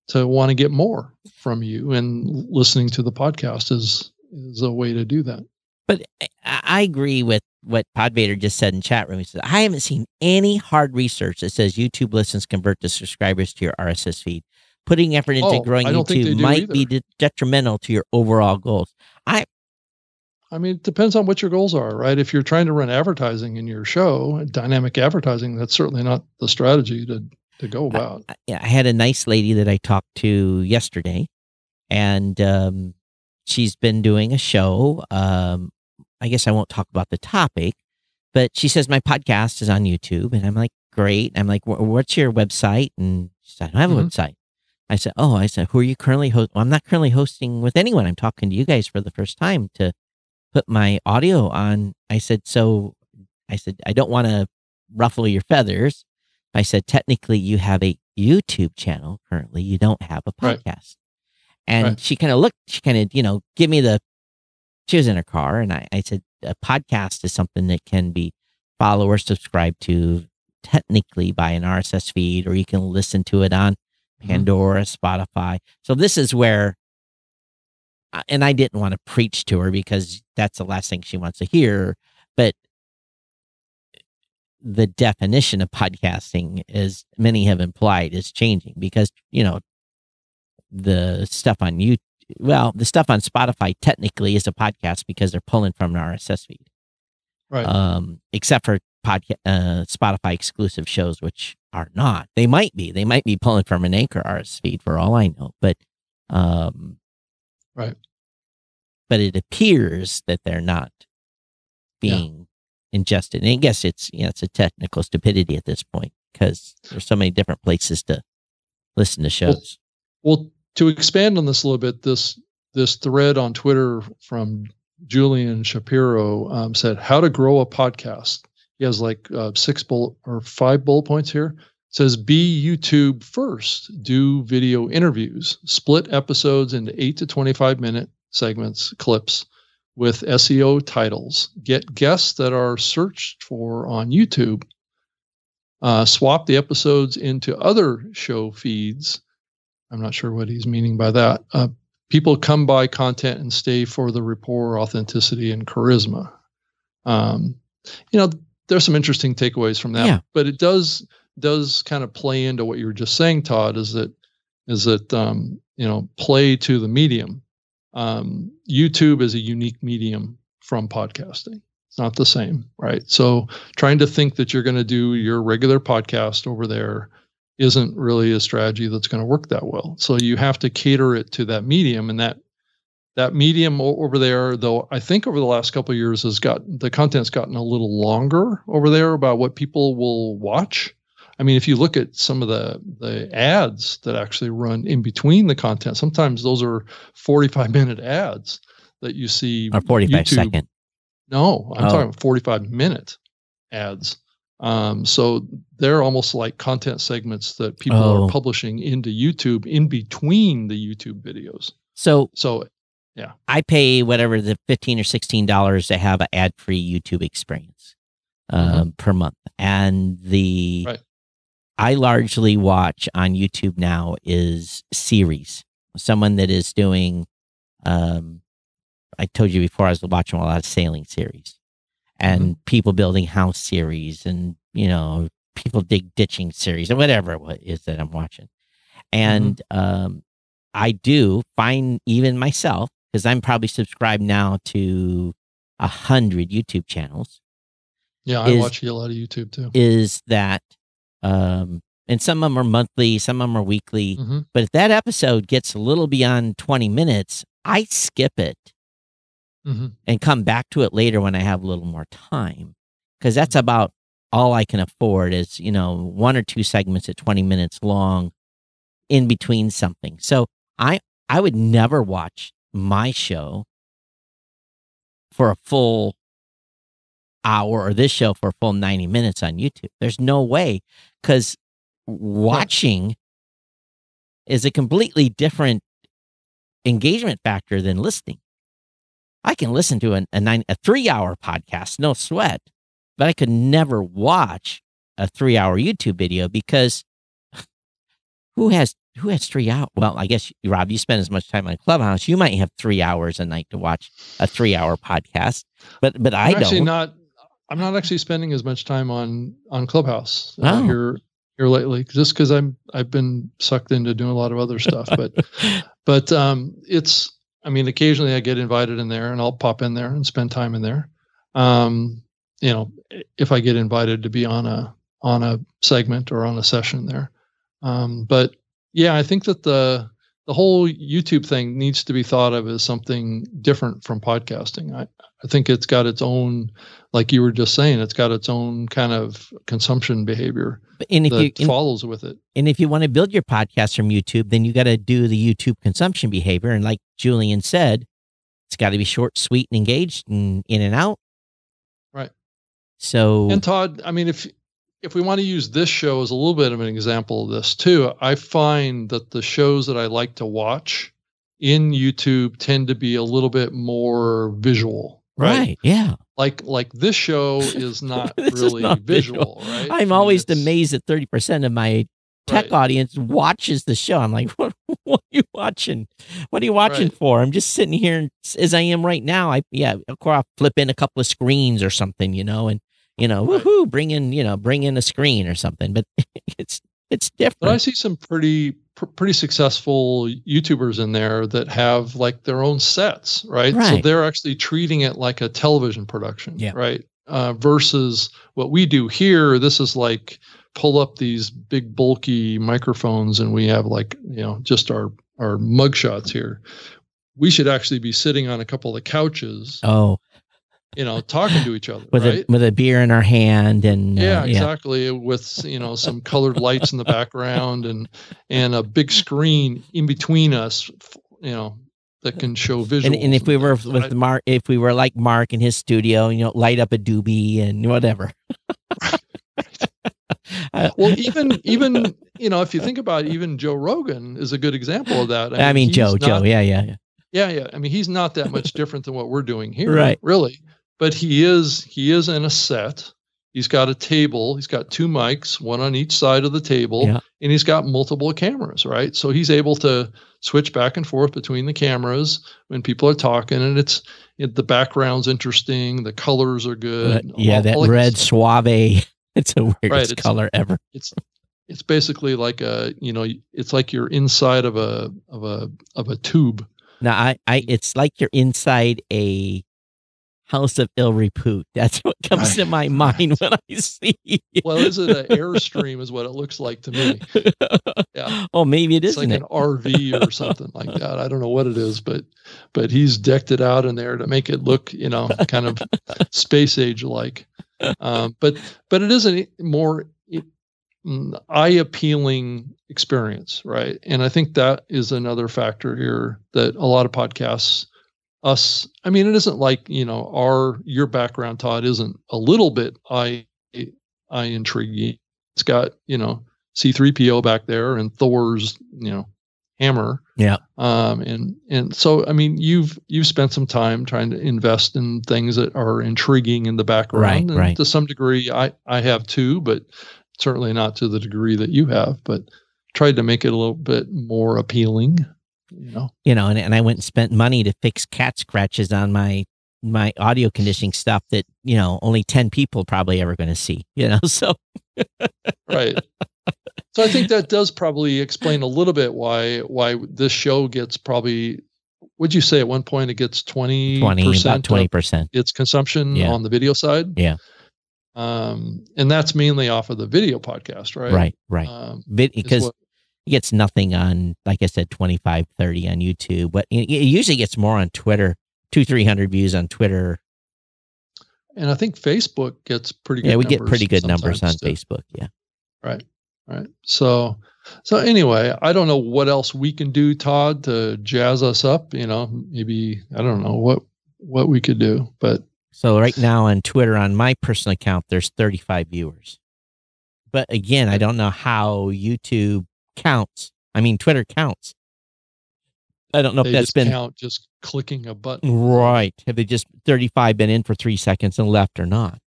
to want to get more from you and listening to the podcast is is a way to do that but I agree with what Podvader just said in chat room. He says, I haven't seen any hard research that says YouTube listens convert the subscribers to your RSS feed. Putting effort into oh, growing YouTube might either. be de- detrimental to your overall goals. I I mean, it depends on what your goals are, right? If you're trying to run advertising in your show, dynamic advertising, that's certainly not the strategy to to go about. I, yeah, I had a nice lady that I talked to yesterday, and um, she's been doing a show. Um, I guess I won't talk about the topic, but she says my podcast is on YouTube, and I'm like, great. I'm like, what's your website? And she said, I don't have a mm-hmm. website. I said, oh, I said, who are you currently host? Well, I'm not currently hosting with anyone. I'm talking to you guys for the first time to put my audio on. I said, so I said, I don't want to ruffle your feathers. I said, technically, you have a YouTube channel currently. You don't have a podcast. Right. And right. she kind of looked, she kind of, you know, give me the she was in her car and I, I said a podcast is something that can be follow or subscribe to technically by an RSS feed, or you can listen to it on mm-hmm. Pandora, Spotify. So this is where, and I didn't want to preach to her because that's the last thing she wants to hear. But the definition of podcasting, as many have implied, is changing because, you know, the stuff on YouTube well, the stuff on Spotify technically is a podcast because they're pulling from an RSS feed. Right. Um, except for podcast, uh, Spotify exclusive shows, which are not. They might be. They might be pulling from an Anchor RSS feed for all I know. But, um, right. But it appears that they're not being yeah. ingested. And I guess it's you know, it's a technical stupidity at this point because there's so many different places to listen to shows. Well, well to expand on this a little bit, this this thread on Twitter from Julian Shapiro um, said how to grow a podcast. He has like uh, six bullet or five bullet points here. says be YouTube first. Do video interviews. Split episodes into eight to 25 minute segments, clips with SEO titles. Get guests that are searched for on YouTube. Uh, swap the episodes into other show feeds. I'm not sure what he's meaning by that. Uh, people come by content and stay for the rapport, authenticity, and charisma. Um, you know, there's some interesting takeaways from that, Yeah. but it does does kind of play into what you were just saying, Todd. Is that is that um, you know play to the medium. Um, YouTube is a unique medium from podcasting. It's not the same, right? So trying to think that you're going to do your regular podcast over there isn't really a strategy that's going to work that well. So you have to cater it to that medium, and that that medium over there, though, I think over the last couple of years has got the content's gotten a little longer over there about what people will watch. I mean, if you look at some of the the ads that actually run in between the content, sometimes those are 45 minute ads that you see. Or 45 YouTube- second. No, I'm Oh. talking 45 minute ads. Um, so they're almost like content segments that people Oh. are publishing into YouTube in between the YouTube videos. So So yeah. I pay whatever the fifteen or sixteen dollars to have an ad free YouTube experience um, per month, and the Mm-hmm. Right. I largely watch on YouTube now is series. Someone that is doing, um, I told you before I was watching a lot of sailing series, and Mm-hmm. people building house series, and you know people dig ditching series, and whatever it is that I'm watching, and Mm-hmm. um, I do find even myself because I'm probably subscribed now to a hundred YouTube channels. yeah, I Is- watch a lot of YouTube too. Is that, um, and some of them are monthly, some of them are weekly. hmm But if that episode gets a little beyond 20 minutes, I skip it hmm and come back to it later when I have a little more time. Because that's about all I can afford is, you know, one or two segments at 20 minutes long in between something. So I I would never watch my show for a full hour or this show for a full 90 minutes on YouTube. There's no way because watching is a completely different engagement factor than listening. I can listen to an, a nine a three hour podcast, no sweat, but I could never watch a three hour YouTube video because who has who has three hours? Well, I guess Rob, you spend as much time on Clubhouse. You might have three hours a night to watch a three hour podcast, but but I I'm actually don't. not. I'm not actually spending as much time on on Clubhouse uh, Oh. here here lately, just because I'm I've been sucked into doing a lot of other stuff. But but um, it's I mean, occasionally I get invited in there, and I'll pop in there and spend time in there. Um, you know, if I get invited to be on a on a segment or on a session there. Um, but yeah, I think that the the whole YouTube thing needs to be thought of as something different from podcasting. I, I think it's got its own, like you were just saying, it's got its own kind of consumption behavior and if that you and, follows with it. and if you want to build your podcast from YouTube, then you got to do the YouTube consumption behavior. And like Julian said, it's got to be short, sweet, and engaged, and in and out. Right. So And Todd, I mean, if if we want to use this show as a little bit of an example of this too, I find that the shows that I like to watch in YouTube tend to be a little bit more visual, right? right, yeah. Like like this show is not This is really not visual, right? I I'm mean, always amazed that 30% of my tech Right. audience watches the show. I'm like, what, what are you watching? What are you watching Right. for? I'm just sitting here as I am right now. I, yeah, of course, I'll flip in a couple of screens or something, you know, and, you know, Right. woohoo, bring in, you know, bring in a screen or something, but it's, it's different. But I see some pretty pr- pretty successful YouTubers in there that have like their own sets, right? So they're actually treating it like a television production, Yeah. right? Uh, versus what we do here. This is like pull up these big bulky microphones and we have like you know just our our mug shots here. We should actually be sitting on a couple of couches, oh, you know, talking to each other, with right? a, with a beer in our hand and, uh, yeah, exactly. With you know some colored lights in the background and and a big screen in between us, you know, that can show visuals. And, and if we were with Mark, if we were like Mark in his studio, you know, light up a doobie and whatever. well, even even you know, if you think about it, even Joe Rogan is a good example of that. I mean, he's Joe, not- Joe, yeah, yeah, yeah. Yeah, yeah. I mean, he's not that much different than what we're doing here, Right. Really, but he is he is in a set. He's got a table. He's got two mics, one on each side of the table, Yeah. and he's got multiple cameras, right? So he's able to switch back and forth between the cameras when people are talking, and it's it, the background's interesting, the colors are good. Uh, but, yeah, all- that all red suave. It's the weirdest Right, it's- color ever. it's it's basically like a you know it's like you're inside of a of a of a tube Now, I, I, it's like you're inside a house of ill repute. That's what comes to my mind when I see. it. well is it an airstream is what it looks like to me yeah oh, maybe it it's like it? an rv or something like that i don't know what it is but but he's decked it out in there to make it look you know kind of space age like um but but it is a more eye appealing experience right and i think that is another factor here that a lot of podcasts us i mean it isn't like you know our your background todd isn't a little bit i i intriguing it's got you know c3po back there and thor's you know hammer Yeah. um and and so i mean you've you've spent some time trying to invest in things that are intriguing in the background Right, and right. to some degree i i have too but certainly not to the degree that you have but tried to make it a little bit more appealing you know You know, and, and I went and spent money to fix cat scratches on my my audio conditioning stuff that you know only ten people probably ever going to see. You know, so right so i think that does probably explain a little bit why why this show gets probably would you say at one point it gets 20 twenty about percent twenty percent. its consumption Yeah. on the video side Yeah. um and that's mainly off of the video podcast right Right, right. um because what- gets nothing on, like I said, 25, 30 on YouTube, but it, it usually gets more on Twitter, two, 300 views on Twitter. and i think facebook gets pretty good Yeah, we get pretty good numbers on too. Facebook. Yeah. right right so so anyway i don't know what else we can do todd to jazz us up you know maybe i don't know what what we could do but So right now on Twitter, on my personal account, there's 35 viewers. But again, I don't know how YouTube counts. I mean, Twitter counts. I don't know they if that's been count just clicking a button right. Have they just 35 been in for three seconds and left or not?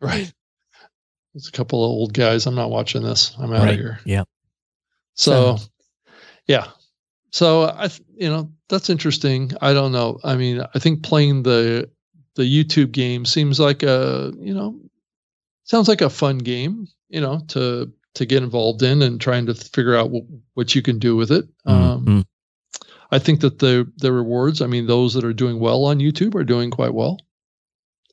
right there's a couple of old guys i'm not watching this i'm out Right. of here Yeah. so yeah so i th- you know that's interesting i don't know i mean i think playing the the youtube game seems like a you know sounds like a fun game you know to to get involved in and trying to figure out w- what you can do with it um Mhm. I think that the the rewards, I mean, those that are doing well on YouTube are doing quite well.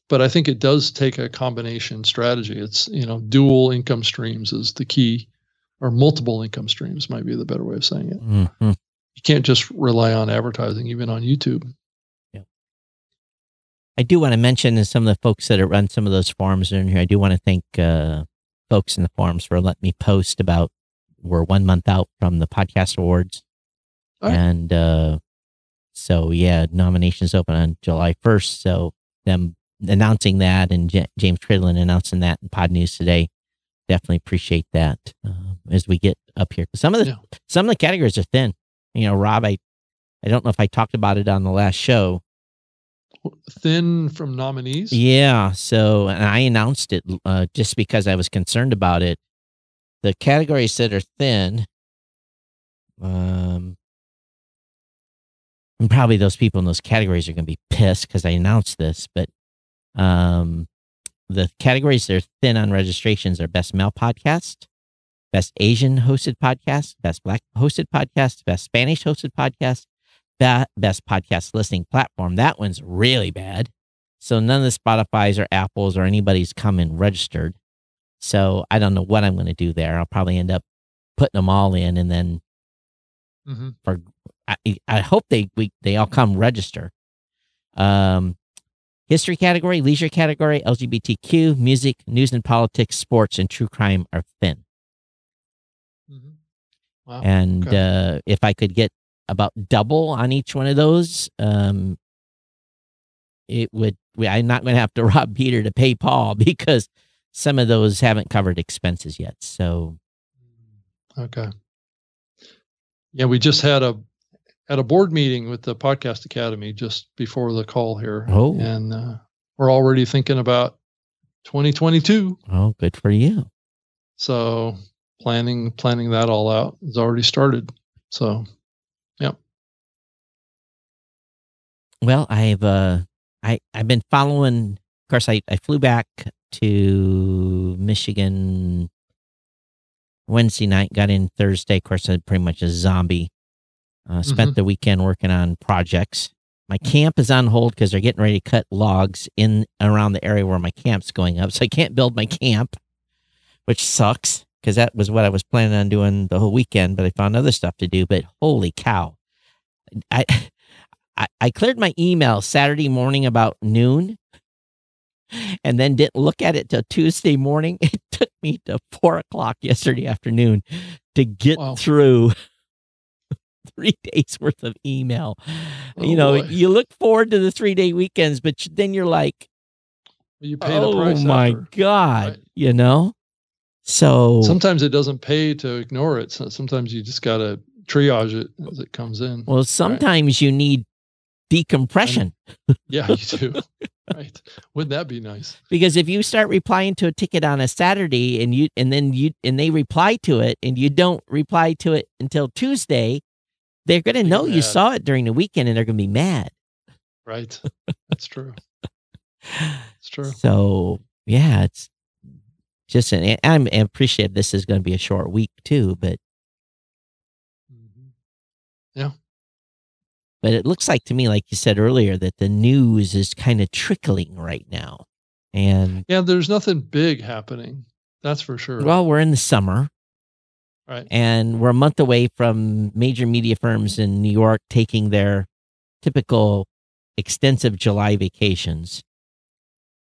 But I think it does take a combination strategy. It's you know dual income streams is the key, or multiple income streams might be the better way of saying it. Mhm. You can't just rely on advertising even on YouTube. I do want to mention to some of the folks that run some of those forums in here. I do want to thank uh, folks in the forums for letting me post about we're one month out from the podcast awards, right. and uh, so yeah, nominations open on July first. So them announcing that and J- James Cridland announcing that in Podnews today, definitely appreciate that uh, as we get up here. Some of the Yeah. some of the categories are thin. You know, Rob, I I don't know if I talked about it on the last show. Thin from nominees. Yeah. So, and I announced it uh, just because I was concerned about it. The categories that are thin, um, and probably those people in those categories are going to be pissed because I announced this, but um, the categories that are thin on registrations are best male podcast, best Asian hosted podcast, best black hosted podcast, best Spanish hosted podcast, best podcast listening platform. That one's really bad. So none of the Spotify's or Apple's or anybody's come and registered. So I don't know what I'm going to do there. I'll probably end up putting them all in, and then Mhm. I, I hope they we, they all come register. Um, history category, leisure category, LGBTQ, music, news and politics, sports, and true crime are thin. Mhm. Wow. And okay. uh, if I could get about double on each one of those, um, it would. I'm not going to have to rob Peter to pay Paul because some of those haven't covered expenses yet. So Okay. Yeah, we just had a had a board meeting with the Podcast Academy just before the call here. Oh. And uh, we're already thinking about 2022. oh, good for you. So planning planning that all out has already started. So Well, I've uh I I've been following of course I, I flew back to Michigan Wednesday night, got in Thursday, of course I'm pretty much a zombie. Uh, spent the weekend working on projects. My camp is on hold because they're getting ready to cut logs in around the area where my camp's going up. So I can't build my camp, which sucks because that was what I was planning on doing the whole weekend, but I found other stuff to do. But holy cow. I I, I cleared my email Saturday morning about noon and then didn't look at it till Tuesday morning. It took me to four o'clock yesterday afternoon to get Wow. through three days worth of email. Oh, you Oh, know, boy. you look forward to the three day weekends, but then you're like, you pay oh the price. my after. God, Right. you know? So Sometimes it doesn't pay to ignore it. So sometimes you just got to triage it as it comes in. well, sometimes you need decompression. Yeah, you do. right. Wouldn't that be nice? because if you start replying to a ticket on a Saturday and you and then you and they reply to it and you don't reply to it until Tuesday, they're going to know you saw it during the weekend and they're going to be mad. Right. That's true. It's true. So yeah, it's just an. I'm I appreciate this is going to be a short week too, but Mhm. But it looks like to me, like you said earlier, that the news is kind of trickling right now, and Yeah, there's nothing big happening. That's for sure. well, we're in the summer. right. and we're a month away from major media firms in New York taking their typical extensive July vacations.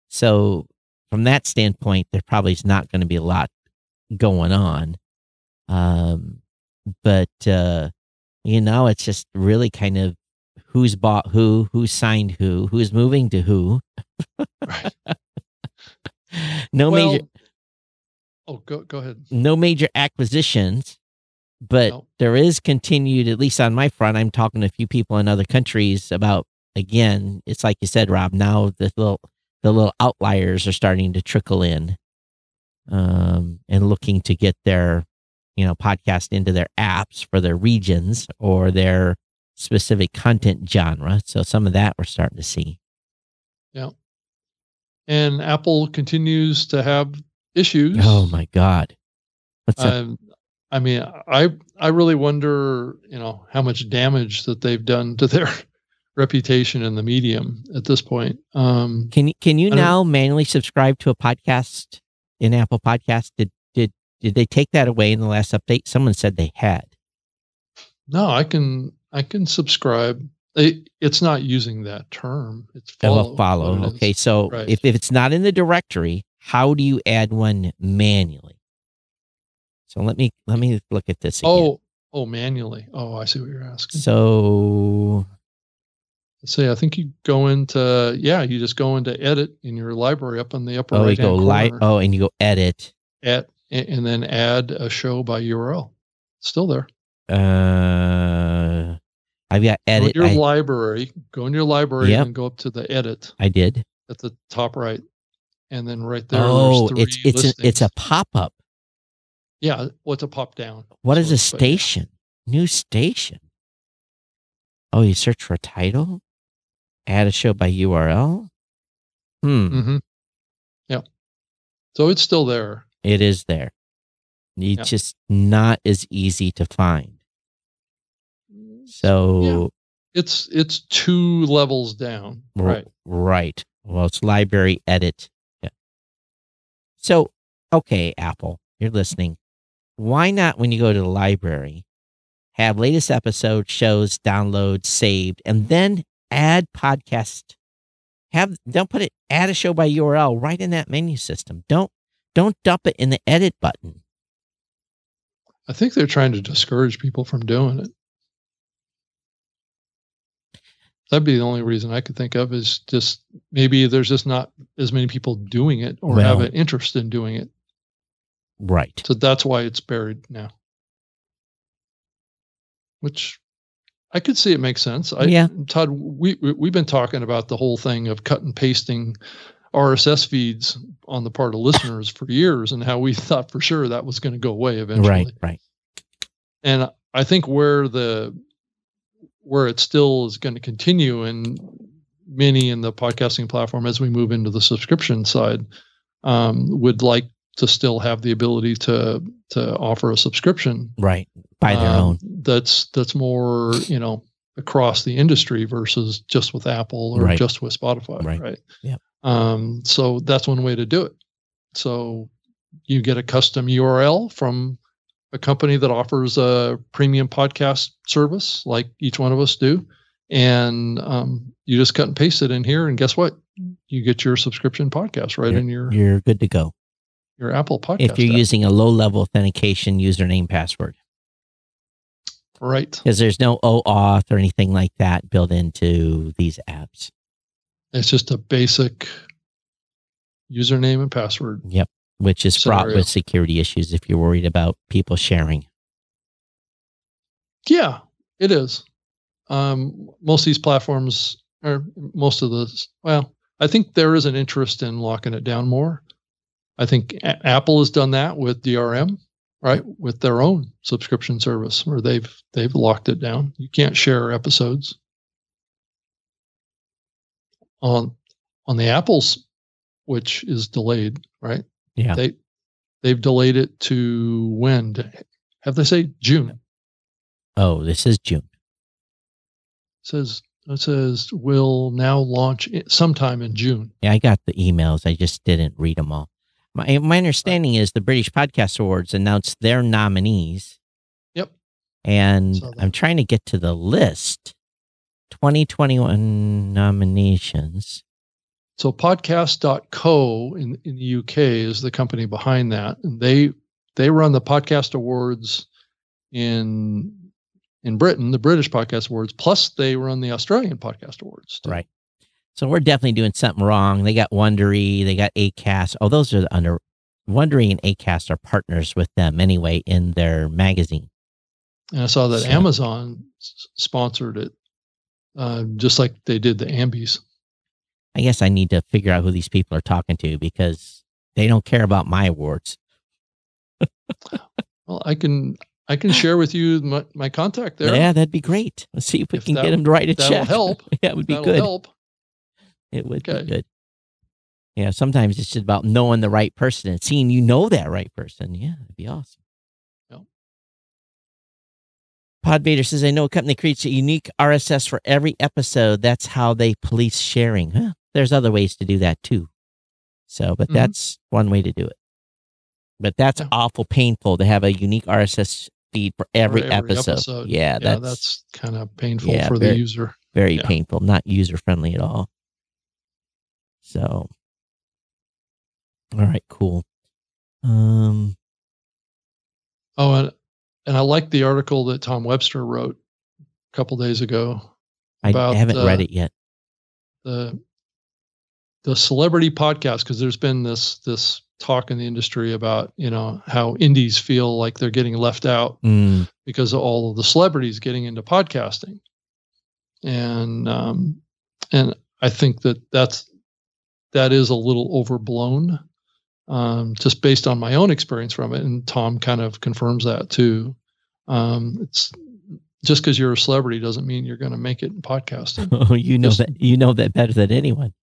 So, from that standpoint, there probably is not going to be a lot going on. Um, but uh, you know, it's just really kind of who's bought who, who signed who, who's moving to who. Right. no well, major Oh, go go ahead. no major acquisitions, but No. there is continued, at least on my front. I'm talking to a few people in other countries about again, it's like you said, Rob, now the little the little outliers are starting to trickle in um and looking to get their you know podcast into their apps for their regions or their specific content genre. So some of that we're starting to see. Yeah. And Apple continues to have issues. Oh my God. What's up? Um, I mean, I I really wonder, you know, how much damage that they've done to their reputation in the medium at this point. Um, Can you can you now manually subscribe to a podcast in Apple Podcast? Did did did they take that away in the last update? Someone said they had. no, I can I can subscribe. It, it's not using that term. It's follow. follow. Okay, so Right. if, if it's not in the directory, how do you add one manually? So let me let me look at this again. Oh, oh, manually. Oh, I see what you're asking. So Say, I think you go into yeah, you just go into edit in your library up in the upper oh, you right go hand live. corner. Oh, and you go edit. at and then add a show by URL. Still there. Uh, I've got Go edit. your I, library. Go in your library Yep. and go up to the edit I did. at the top right, and then right there. Oh, it's it's a, it's a pop up. yeah. What's a pop down? What is So a but yeah. station? New station. Oh, you search for a title? Add a show by URL? Hmm. Mm-hmm. Yeah. So it's still there. It is there. It's Yeah. just not as easy to find. So It's it's two levels down. r- Right. right. Well, it's library edit. Yeah. So, okay, Apple, you're listening. Why not when you go to the library, have latest episode shows download saved, and then add podcast. Have don't put it add a show by URL right in that menu system. Don't don't dump it in the edit button. I think they're trying to discourage people from doing it. That'd be the only reason I could think of is just maybe there's just not as many people doing it or Well- have an interest in doing it. Right. So that's why it's buried now. Which I could see it makes sense. I, Yeah. Todd, we we- we've been talking about the whole thing of cut and pasting RSS feeds on the part of listeners for years, and how we thought for sure that was going to go away eventually. Right. Right. And I think where the where it still is going to continue and many in the podcasting platform as we move into the subscription side um, would like to still have the ability to to offer a subscription Right. By their um, own. that's that's more you know across the industry versus just with Apple or Right. just with Spotify Right. right Yep. um so that's one way to do it so you get a custom URL from a company that offers a premium podcast service like each one of us do and um, you just cut and paste it in here and guess what you get your subscription podcast right in your You're good to go. your Apple podcast If you're app. using a low level authentication username password, right because there's no OAuth or anything like that built into these apps. It's just a basic username and password. Yep. Which is fraught with security issues if you're worried about people sharing. Yeah, it is. Um, most of these platforms, or most of the, well, I think there is an interest in locking it down more. I think A- Apple has done that with DRM, right, with their own subscription service, where they've they've locked it down. You can't share episodes on on the Apple's, which is delayed, right? Yeah. They they've delayed it to when? Have they say June? Oh, this is June. says it says will now launch sometime in June. Yeah, I got the emails. I just didn't read them all. My eh, my understanding is the British Podcast Awards announced their nominees. Yep. And I'm trying to get to the list. 2021 nominations. So podcast.co in, in the UK is the company behind that. And they they run the podcast awards in in Britain, the British Podcast Awards, plus they run the Australian Podcast Awards. too. Right. So we're definitely doing something wrong. They got Wondery, they got Acast. Oh, those are the under Wondery and Acast are partners with them anyway in their magazine. And I saw that So- Amazon s- sponsored it, uh, just like they did the Ambies. I guess I need to figure out who these people are talking to because they don't care about my awards. Well, I can I can share with you my, my contact there. Yeah, that'd be great. Let's see if we If can that- get them to write a That'll check. help. Yeah, it would be That'll good. help. It would Okay. be good. Yeah, sometimes it's just about knowing the right person and seeing you know that right person. Yeah, that'd be awesome. Yep. Podvader says, I know a company creates a unique RSS for every episode. That's how they police sharing. Huh, there's other ways to do that too. So, but Mhm. that's one way to do it. But that's Yeah. awful painful to have a unique RSS feed for every, every episode. episode. Yeah, Yeah, that's, that's, kind of painful Yeah, for very- the user. very painful, not user friendly at all. So, all right, cool. Um, Oh, and and I like the article that Tom Webster wrote a couple days ago. I haven't read uh, it yet. The the celebrity podcast because there's been this this talk in the industry about you know how indies feel like they're getting left out Mm, because of all of the celebrities getting into podcasting, and um, and I think that that's that is a little overblown, um, just based on my own experience from it. And Tom kind of confirms that too. Um, it's just because you're a celebrity doesn't mean you're going to make it in podcasting. oh, you know Just- that you know that better than anyone.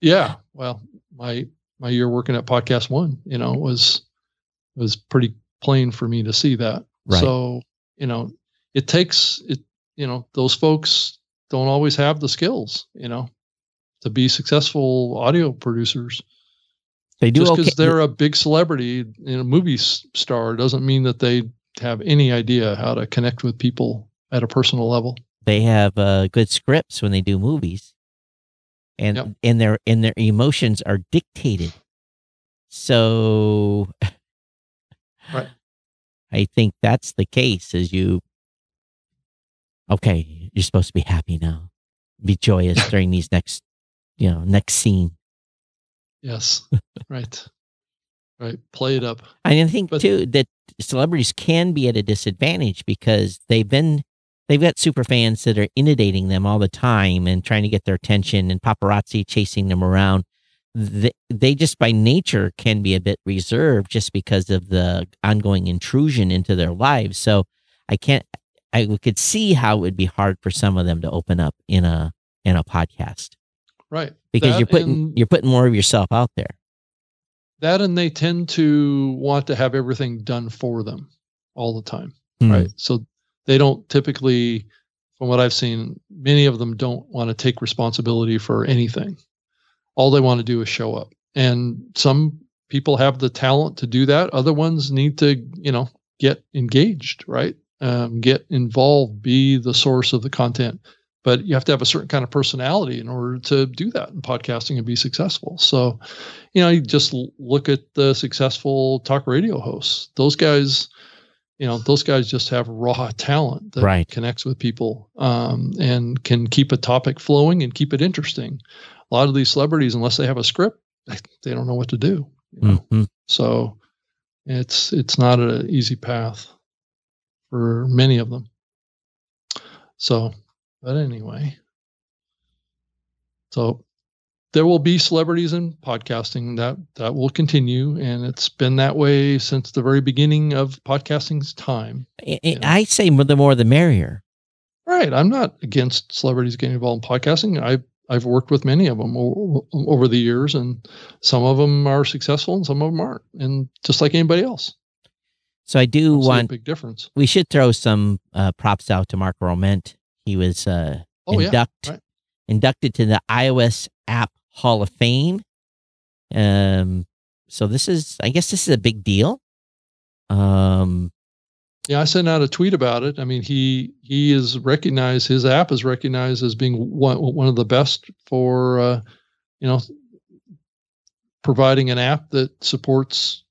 Yeah, well, my my year working at Podcast One, you know, was was pretty plain for me to see that. Right. So you know, it takes it. You know, those folks don't always have the skills. You know, to be successful audio producers. They do Just okay. because they're a big celebrity in a movie star doesn't mean that they have any idea how to connect with people at a personal level. they have uh, good scripts when they do movies, and Yep. and their and their emotions are dictated. So, Right. I think that's the case. Is you okay? You're supposed to be happy now. be joyous during these next, you know, next scene. Yes. right. Right. Play it up. I think But- too that celebrities can be at a disadvantage because they've been they've got super fans that are inundating them all the time and trying to get their attention and paparazzi chasing them around. They, they just by nature can be a bit reserved just because of the ongoing intrusion into their lives. So I can't I could see how it would be hard for some of them to open up in a in a podcast Right. because That you're putting and- you're putting more of yourself out there. that and they tend to want to have everything done for them all the time. Hmm. right so they don't typically from what i've seen many of them don't want to take responsibility for anything. All they want to do is show up. And some people have the talent to do that. Other ones need to you know get engaged right? Um, get involved be the source of the content. But you have to have a certain kind of personality in order to do that in podcasting and be successful. So you know you just look at the successful talk radio hosts. Those guys you know those guys just have raw talent that Right. connects with people um, and can keep a topic flowing and keep it interesting a lot of these celebrities unless they have a script they don't know what to do you know? Mhm. so it's it's not an easy path for many of them so but anyway so there will be celebrities in podcasting that that will continue and it's been that way since the very beginning of podcasting's time. I- I- say the more the merrier. right. I'm not against celebrities getting involved in podcasting. I i've worked with many of them o- over the years and some of them are successful and some of them aren't and just like anybody else. So I do I don't a want big difference. we should throw some uh, props out to Marco Arment. He was uh, oh yeah. right. inducted to the iOS App Hall of Fame. Um, so this is, I guess, this is a big deal. Um, Yeah, I sent out a tweet about it. I mean, he he is recognized. His app is recognized as being one one of the best for uh, you know providing an app that supports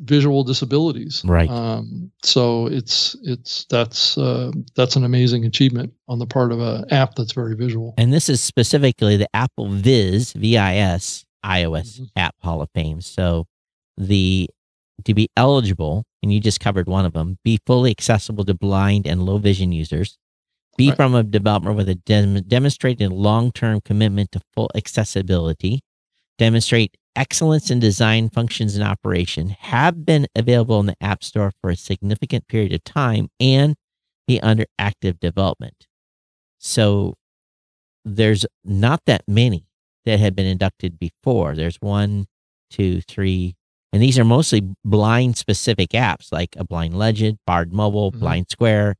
visual disabilities. Right. Um, so it's it's that's uh, that's an amazing achievement on the part of an app that's very visual. and this is specifically the Apple Viz VIS iOS Mhm. App Hall of Fame. So the to be eligible, and you just covered one of them, be fully accessible to blind and low vision users. Be Right. from a developer with a dem- demonstrated long-term commitment to full accessibility. Demonstrate excellence in design, functions, and operation. Have been available in the App Store for a significant period of time and be under active development. So there's not that many that have been inducted before. There's one, two, three, and these are mostly blind specific apps like a Blind Legend, Bard Mobile, Mhm. Blind Square,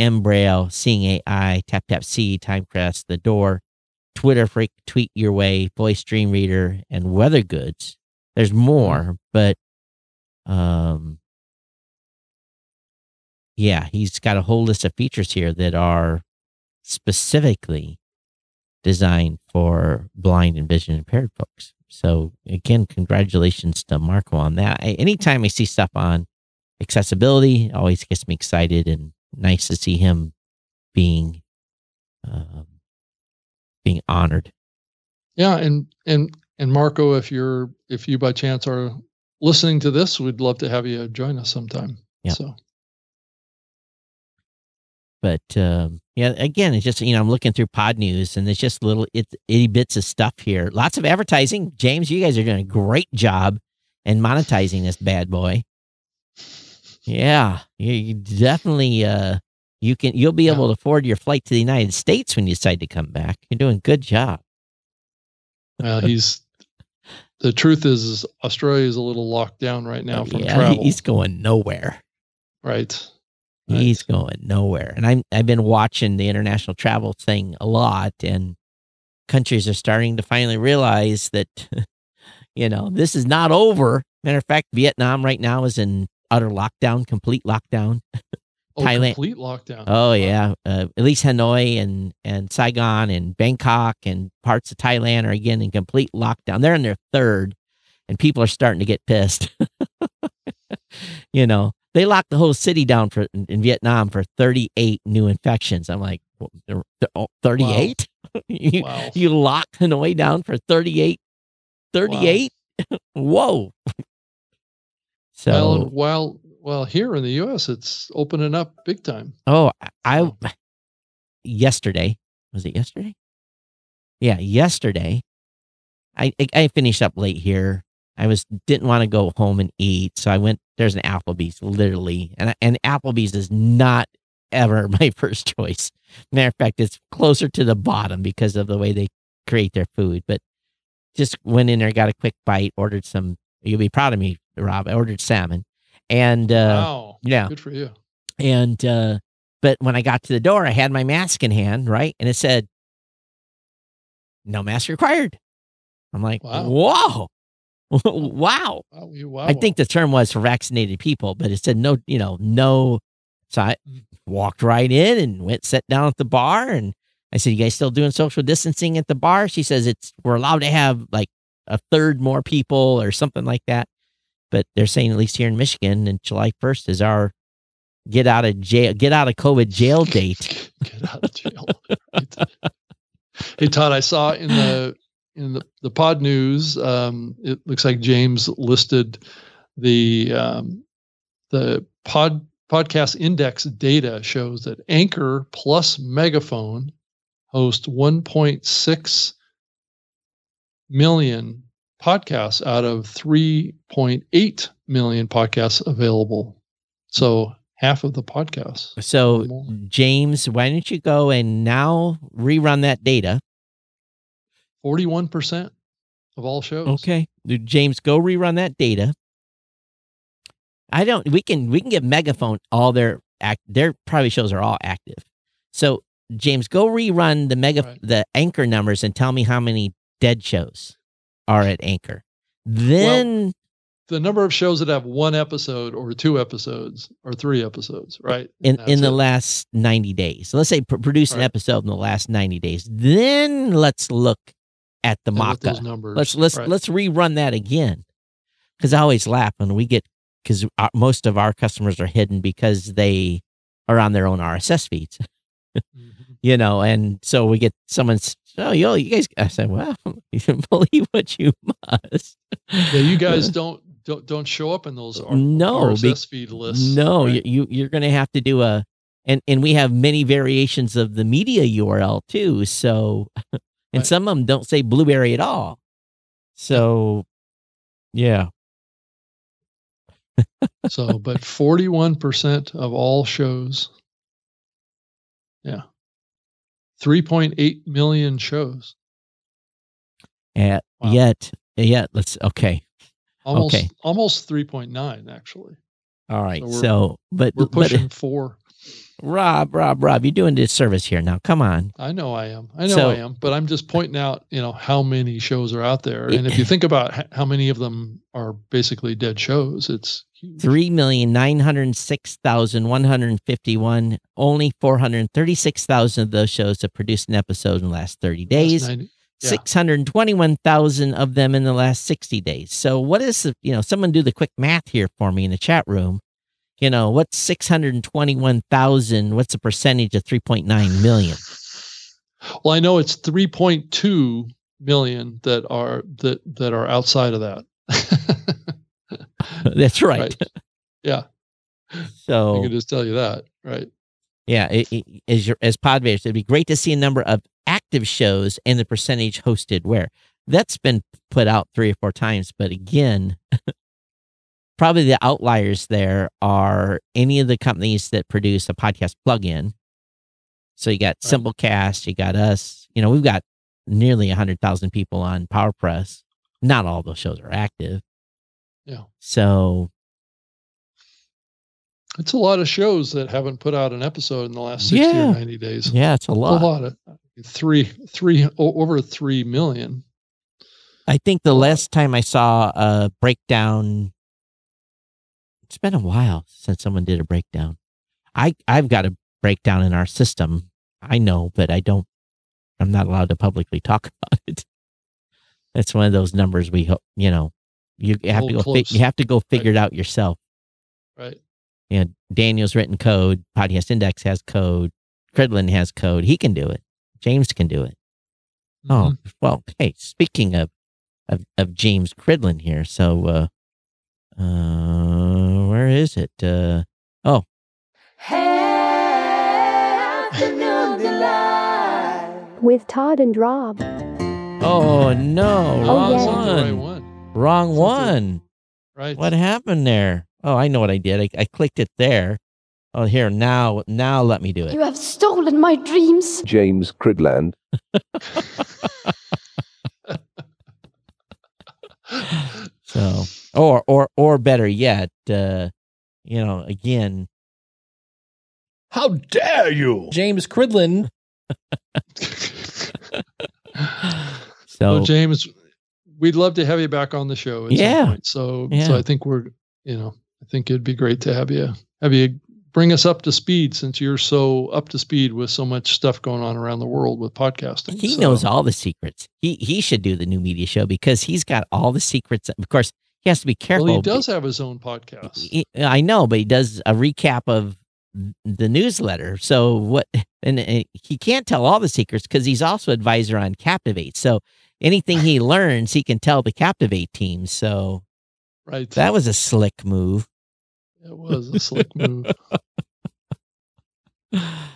Mbraille, Seeing AI, TapTapSee, Timecast, The Door, Twitterrific, Tweet Your Way, Voice Dream Reader, and Weather Gods. There's more, but um, yeah, he's got a whole list of features here that are specifically designed for blind and vision impaired folks. So again, congratulations to Marco on that. I, anytime I see stuff on accessibility, it always gets me excited and nice to see him being um, being honored. Yeah, and and and Marco, if you're if you by chance are listening to this, we'd love to have you join us sometime. Yeah. So But um, yeah, again, it's just you know I'm looking through Podnews and it's just little it, itty bits of stuff here. Lots of advertising. James, you guys are doing a great job in monetizing this bad boy. Yeah, you, you definitely uh, you can you'll be Yeah. able to afford your flight to the United States when you decide to come back. You're doing a good job. Well, he's the truth is, Australia is a little locked down right now oh, from yeah, travel. he's going nowhere. right. Right. He's going nowhere. And I'm I've been watching the international travel thing a lot and countries are starting to finally realize that you know, this is not over. Matter of fact, Vietnam right now is in utter lockdown, complete lockdown. Oh, Thailand- complete lockdown. Oh Wow. yeah, uh, at least Hanoi and and Saigon and Bangkok and parts of Thailand are again in complete lockdown. They're in their third, and people are starting to get pissed. you know, they locked the whole city down for in, in Vietnam for 38 new infections. I'm like, well, they're- they're all- 38? you, Wow. you lock Hanoi down for 38. 38? Whoa. So, Well, while well here in the U.S., it's opening up big time. oh, I, yesterday, was it yesterday? Yeah, yesterday. I, I finished up late here. I was didn't want to go home and eat, so I went. There's an Applebee's, literally, and and Applebee's is not ever my first choice. Matter of fact, it's closer to the bottom because of the way they create their food. But just went in there, got a quick bite, ordered some. You'll be proud of me, Rob. I ordered salmon, and uh, wow. yeah, Good for you. and uh but when I got to the door, I had my mask in hand, right? And it said, no mask required. I'm like, Wow. whoa. wow. Wow, I think the term was for vaccinated people, but it said no, you know, no. So I Mm. walked right in and went, sat down at the bar. And I said, You guys still doing social distancing at the bar? She says, It's, we're allowed to have like a third more people or something like that. But they're saying, at least here in Michigan, and July 1st is our get out of jail, get out of COVID jail date. Get out of jail. Hey Todd, I saw in the in the, the Podnews, um, it looks like James listed the um, the pod podcast index data shows that Anchor plus Megaphone host 1.6 million podcasts out of 3.8 million podcasts available. So half of the podcasts. So, James, why don't you go and now rerun that data? 41% of all shows. Okay. James, go rerun that data. I don't we can we can give Megaphone all their act their probably shows are all active. So James, go rerun the mega Right. the anchor numbers and tell me how many dead shows are at anchor. Then The number of shows that have one episode or two episodes or three episodes, right? in in the it. last 90 days. So let's say pr- produce an Right. episode in the last 90 days. Then let's look at the mock-up. those let's let's right. let's rerun that again because i always laugh when we get because most of our customers are hidden because they are on their own rss feeds Mhm. you know and so we get someone's oh yo you guys i said well you can believe what you must Yeah, you guys don't don't don't show up in those R- No, RSS feed lists. no right? you, you you're gonna have to do a and and we have many variations of the media url too so and Right. some of them don't say Blubrry at all so yeah so, but 41% of all shows. Yeah. 3.8 million shows. At, Wow. Yet, yet, let's okay, Almost Okay. almost 3.9 actually. all right. So So, but We're but pushing 4. Rob, Rob, Rob, you're doing disservice here now. Come on. I know I am. I know So- I am, but I'm just pointing out, you know, how many shows are out there. And if you think about how many of them are basically dead shows, it's. Three million nine hundred six thousand one hundred fifty-one. Only four hundred thirty-six thousand of those shows have produced an episode in the last thirty days. yeah. Six hundred twenty-one thousand of them in the last sixty days. So, what is the, you know? Someone do the quick math here for me in the chat room. You know, what's six hundred twenty-one thousand? What's the percentage of three point nine million? Well, I know it's 3.2 million that are that that are outside of that. That's right. Yeah, So I can just tell you that. Right. Yeah, it, it, as your as Podbase, it'd be great to see a number of active shows and the percentage hosted where. That's been put out three or four times, but again, probably the outliers there are any of the companies that produce a podcast plugin. So you got Right. Simplecast, you got us. You know, we've got nearly a hundred thousand people on PowerPress. Not all those shows are active. Yeah. So It's a lot of shows that haven't put out an episode in the last 60 Yeah. or 90 days. yeah, it's a lot. A lot. of three, three, over 3 million. I think the last time I saw a breakdown, it's been a while since someone did a breakdown. I I've got a breakdown in our system. I know, but I don't. I'm not allowed to publicly talk about it. That's one of those numbers we hope you know. You have to go. Fi- you have to go figure it out yourself. Right. You know, Daniel's written code. Podcast Index has code. Cridland has code. He can do it. James can do it. Oh, well, hey, speaking of of, of James Cridland here, so uh uh where is it? Uh oh, Afternoon with Todd and Rob. oh no, Oh, wrong yeah. It's not the right one. One. Wrong It's one. Right. What happened there? Oh, I know what I did. I, I clicked it there. Oh, here now. Now let me do it. You have stolen my dreams. James Cridland. So, or or or better yet, uh, you know, again, How dare you? James Cridland. so Well, James, we'd love to have you back on the show. At Yeah. Some point. So, Yeah. so I think we're, you know, I think it'd be great to have you have you bring us up to speed since you're so up to speed with so much stuff going on around the world with podcasting. he So- knows all the secrets. He he should do the new media show because he's got all the secrets. Of course, he has to be careful. Well, he does have his own podcast. He- I know, but he does a recap of the newsletter. So what? And uh, he can't tell all the secrets because he's also advisor on Captivate. So anything he learns, he can tell the Captivate team. So Right. that was a slick move. It was a slick move.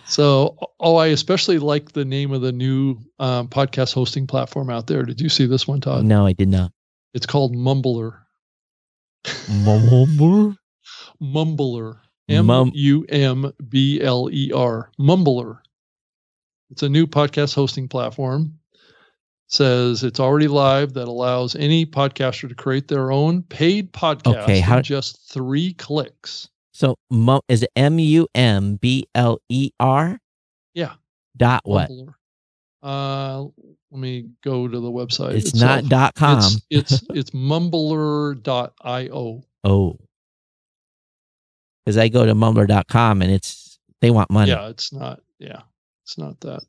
So, oh, I especially like the name of the new um, podcast hosting platform out there. Did you see this one, Todd? no, I did not. It's called Mumbler. Mumbler? Mumbler. M U M B L E R. Mumbler. It's a new podcast hosting platform. Says it's already live that allows any podcaster to create their own paid podcast Okay, how- in just three clicks. So mu- is it M U M B L E R? Yeah. Dot what? Uh, let me go to the website. It's itself. not dot com. It's it's, it's mumbler.io. oh. Because I go to mumbler.com and it's they want money. Yeah, it's not. Yeah, it's not that.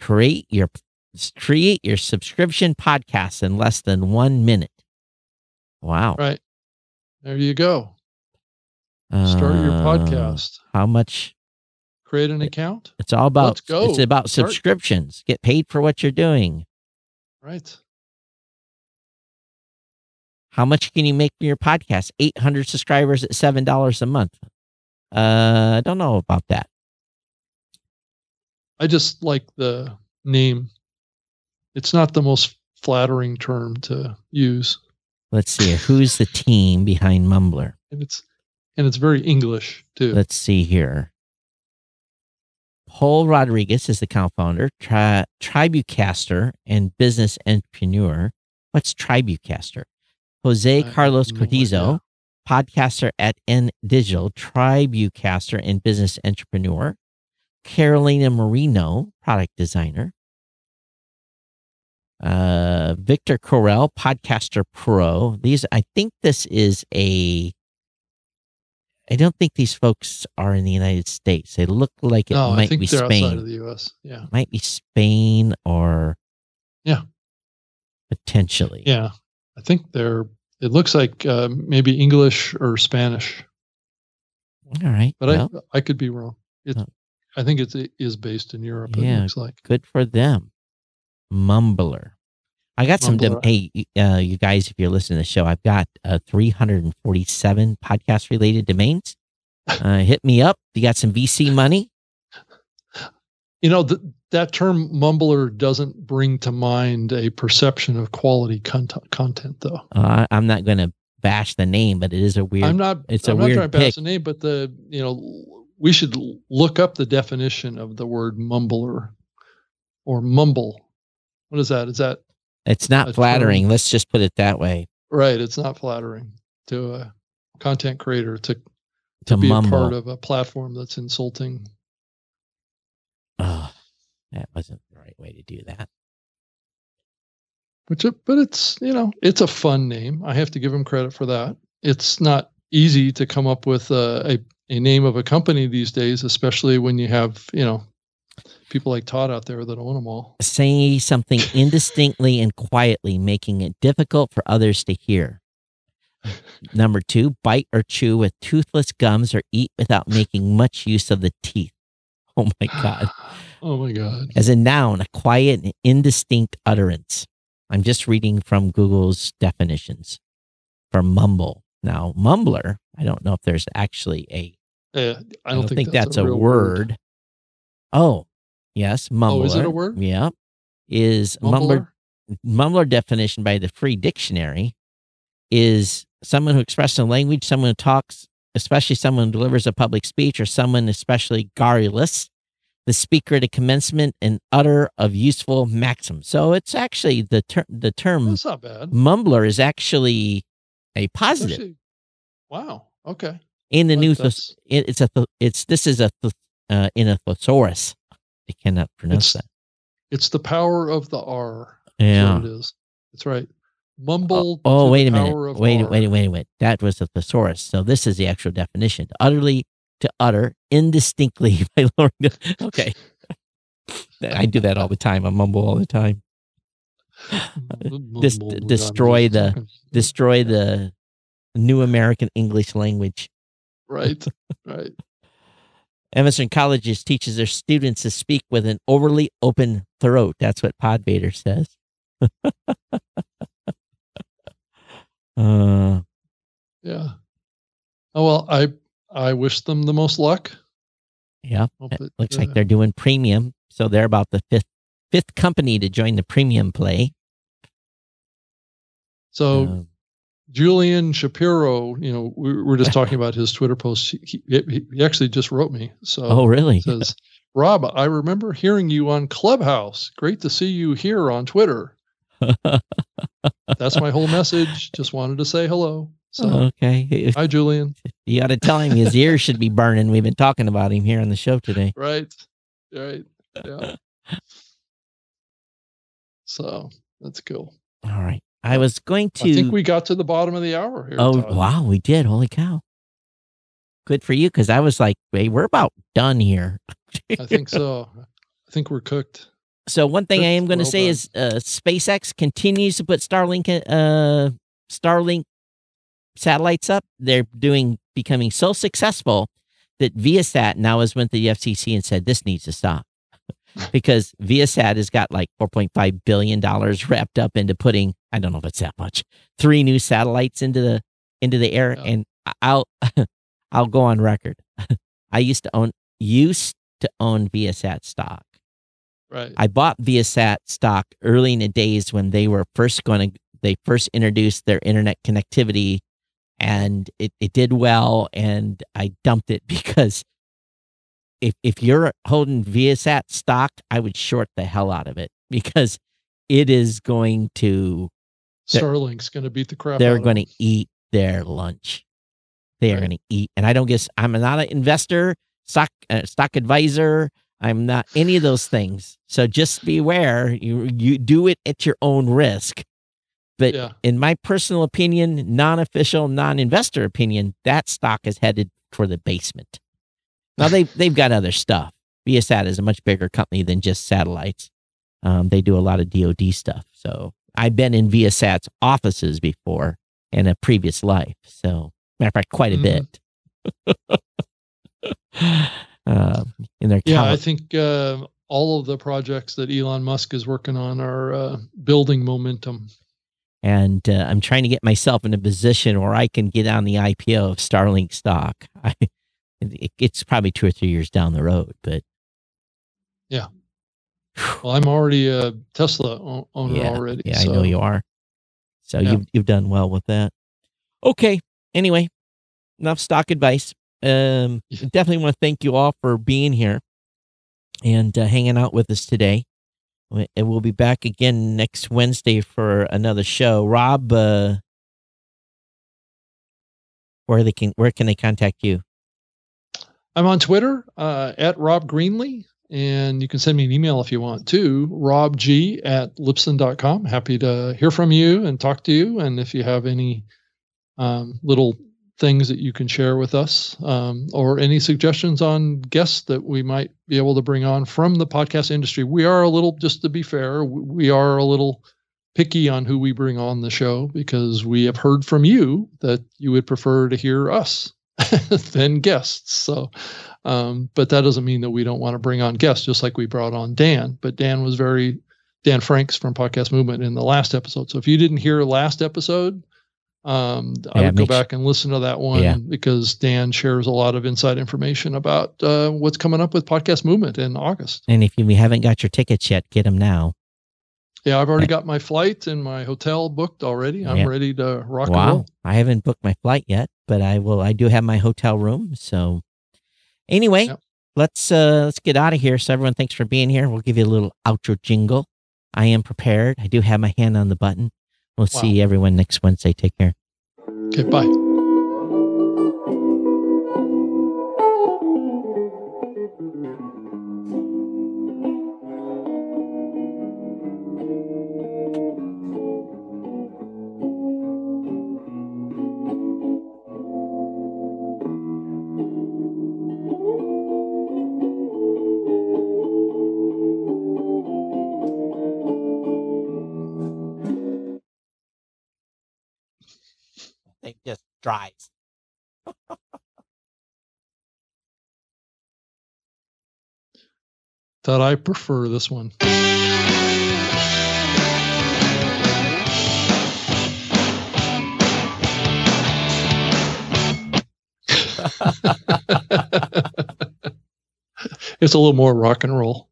create your create your subscription podcast in less than one minute. Wow. Right. There you go. Start your Uh, podcast. How much? Create an account. It's all about. Let's go. It's about Start. subscriptions. Get paid for what you're doing. Right. How much can you make from your podcast? Eight hundred subscribers at seven dollars a month. Uh, I don't know about that. I just like the name. It's not the most flattering term to use, Let's see. Who's the team behind Mumbler? and it's and it's very English too. Let's see here. Paul Rodriguez is the co-founder, tri- Tribucaster and business entrepreneur. What's Tribucaster? Jose Carlos Cortizo, podcaster at N Digital, Tribucaster and business entrepreneur. Carolina Marino, product designer. Uh, Victor Correll, podcaster pro. These, I think this is a I don't think these folks are in the United States. They look like it no, I might think be they're outside Spain. of the U.S. Yeah, might be Spain or Yeah. potentially. yeah. I think they're. It looks like uh, maybe English or Spanish, All right. but well, I I could be wrong. It. I think it's, it is based in Europe. It Yeah. looks like. good for them. Mumbler. I got some. Dem- hey, uh, you guys, if you're listening to the show, I've got uh, 347 podcast related domains. Uh, hit me up. You got some VC money? You know, th- that term mumbler doesn't bring to mind a perception of quality content, content though. Uh, I'm not going to bash the name, but it is a weird. I'm not, it's a I'm not weird trying to pick. the name, but the, you know, we should look up the definition of the word mumbler or mumble. What is that? Is that it's not flattering. term. Let's just put it that way. right? It's not flattering to a content creator to, To to be mumble. a part of a platform that's insulting. Oh, that wasn't the right way to do that. Which, but it's you know, it's a fun name. I have to give him credit for that. It's not easy to come up with a, a, a name of a company these days, especially when you have you know people like Todd out there that own them all. Say something indistinctly and quietly, making it difficult for others to hear. Number two, bite or chew with toothless gums or eat without making much use of the teeth. Oh my God. Oh my God. As a noun, a quiet and indistinct utterance. I'm just reading from Google's definitions for mumble. Now, mumbler, I don't know if there's actually a uh, Yeah, I don't, think, that's, a, real word. Oh, yes, mumbler. Oh, is it a word? Yeah. Is mumbler Mumbler? mumbler definition by the free dictionary is someone who expresses a language, someone who talks, especially someone who delivers a public speech, or someone especially garrulous, the speaker at a commencement and utter of useful maxims. So it's actually the term the term That's not bad. mumbler is actually a positive Actually, wow. Okay. in the That- new it, it's a th- it's this is a th- uh, in a thesaurus. I cannot pronounce It's- that. It's the power of the R. Yeah. it is. That's right. Oh, mumble. Oh, to wait a minute. Wait, R. wait, wait, wait. That was the thesaurus. So this is the actual definition. Utterly to utter indistinctly by lowering the. Okay. I do that all the time. I mumble all the time. Dis- destroy the- Destroy the new American English language. Right. Right. Emerson Colleges teaches their students to speak with an overly open throat. That's what Podvader says. uh, Yeah. Oh well, I I wish them the most luck. yeah. Hope It looks uh, like they're doing premium, so they're about the fifth fifth company to join the premium play. So Um, Julian Shapiro, you know, we we we're just talking about his Twitter post. He, he, he actually just wrote me. So oh, really? says, Rob, I remember hearing you on Clubhouse. Great to see you here on Twitter. That's my whole message. Just wanted to say hello. So okay. hi, Julian. You got to tell him his ears should be burning. We've been talking about him here on the show today. Right. Right. Yeah. So that's cool. All right. I was going to. I think we got to the bottom of the hour here. Oh Todd. wow, we did! Holy cow! Good for you, because I was like, "Hey, we're about done here." I think so. I think we're cooked. So one thing I am going to Well say done. is, uh, SpaceX continues to put Starlink, uh, Starlink satellites up. They're doing becoming so successful that Viasat now has went to the FCC and said this needs to stop because Viasat has got like 4.5 billion dollars wrapped up into putting I don't know if it's that much three new satellites into the into the air Yeah. and I'll I'll go on record. I used to own used to own Viasat stock. Right. I bought Viasat stock early in the days when they were first going to they first introduced their internet connectivity and it, it did well and I dumped it because if if you're holding Viasat stock, I would short the hell out of it because it is going to Starlink's going to beat the crap. they're going to eat their lunch. They are Right. going to eat, and I don't guess I'm not an investor, stock uh, stock advisor. I'm not any of those things. So just beware. You you do it at your own risk. But Yeah. in my personal opinion, non-official, non-investor opinion, that stock is headed for the basement. Now they they've got other stuff. Viasat is a much bigger company than just satellites. Um, they do a lot of DoD stuff. So I've been in Viasat's offices before in a previous life. So matter of fact, quite a Mhm. bit. um, in their Yeah, I think uh, all of the projects that Elon Musk is working on are uh, building momentum. and uh, I'm trying to get myself in a position where I can get on the IPO of Starlink stock. I, it, it's probably two or three years down the road, but yeah. Well, I'm already a Tesla owner Yeah, already. yeah, I so- know you are. So Yeah. you've you've done well with that. Okay. Anyway, enough stock advice. Um, definitely want to thank you all for being here and uh, hanging out with us today. And we'll be back again next Wednesday for another show. Rob, uh, where they can where can they contact you? I'm on Twitter uh, at Rob Greenlee, and you can send me an email if you want to, robg at libsyn.com. Happy to hear from you and talk to you. And if you have any um, little things that you can share with us um, or any suggestions on guests that we might be able to bring on from the podcast industry, we are a little, just to be fair, we are a little picky on who we bring on the show because we have heard from you that you would prefer to hear us than guests. So, um, but that doesn't mean that we don't want to bring on guests, just like we brought on Dan. But Dan was very Dan Franks from Podcast Movement in the last episode. So if you didn't hear last episode, um, I would go back and listen to that one Yeah. because Dan shares a lot of inside information about uh, what's coming up with Podcast Movement in August. And if you haven't got your tickets yet, get them now. Yeah, I've already got my flight and my hotel booked already. I'm Yeah. ready to rock and wow. roll. I haven't booked my flight yet, but I will. I do have my hotel room. So anyway, Yep. let's uh let's get out of here. So everyone, thanks for being here. We'll give you a little outro jingle. I am prepared. I do have my hand on the button. We'll Wow. see everyone next Wednesday. Take care. Okay, bye. Just. That I prefer this one. it's a little more rock and roll.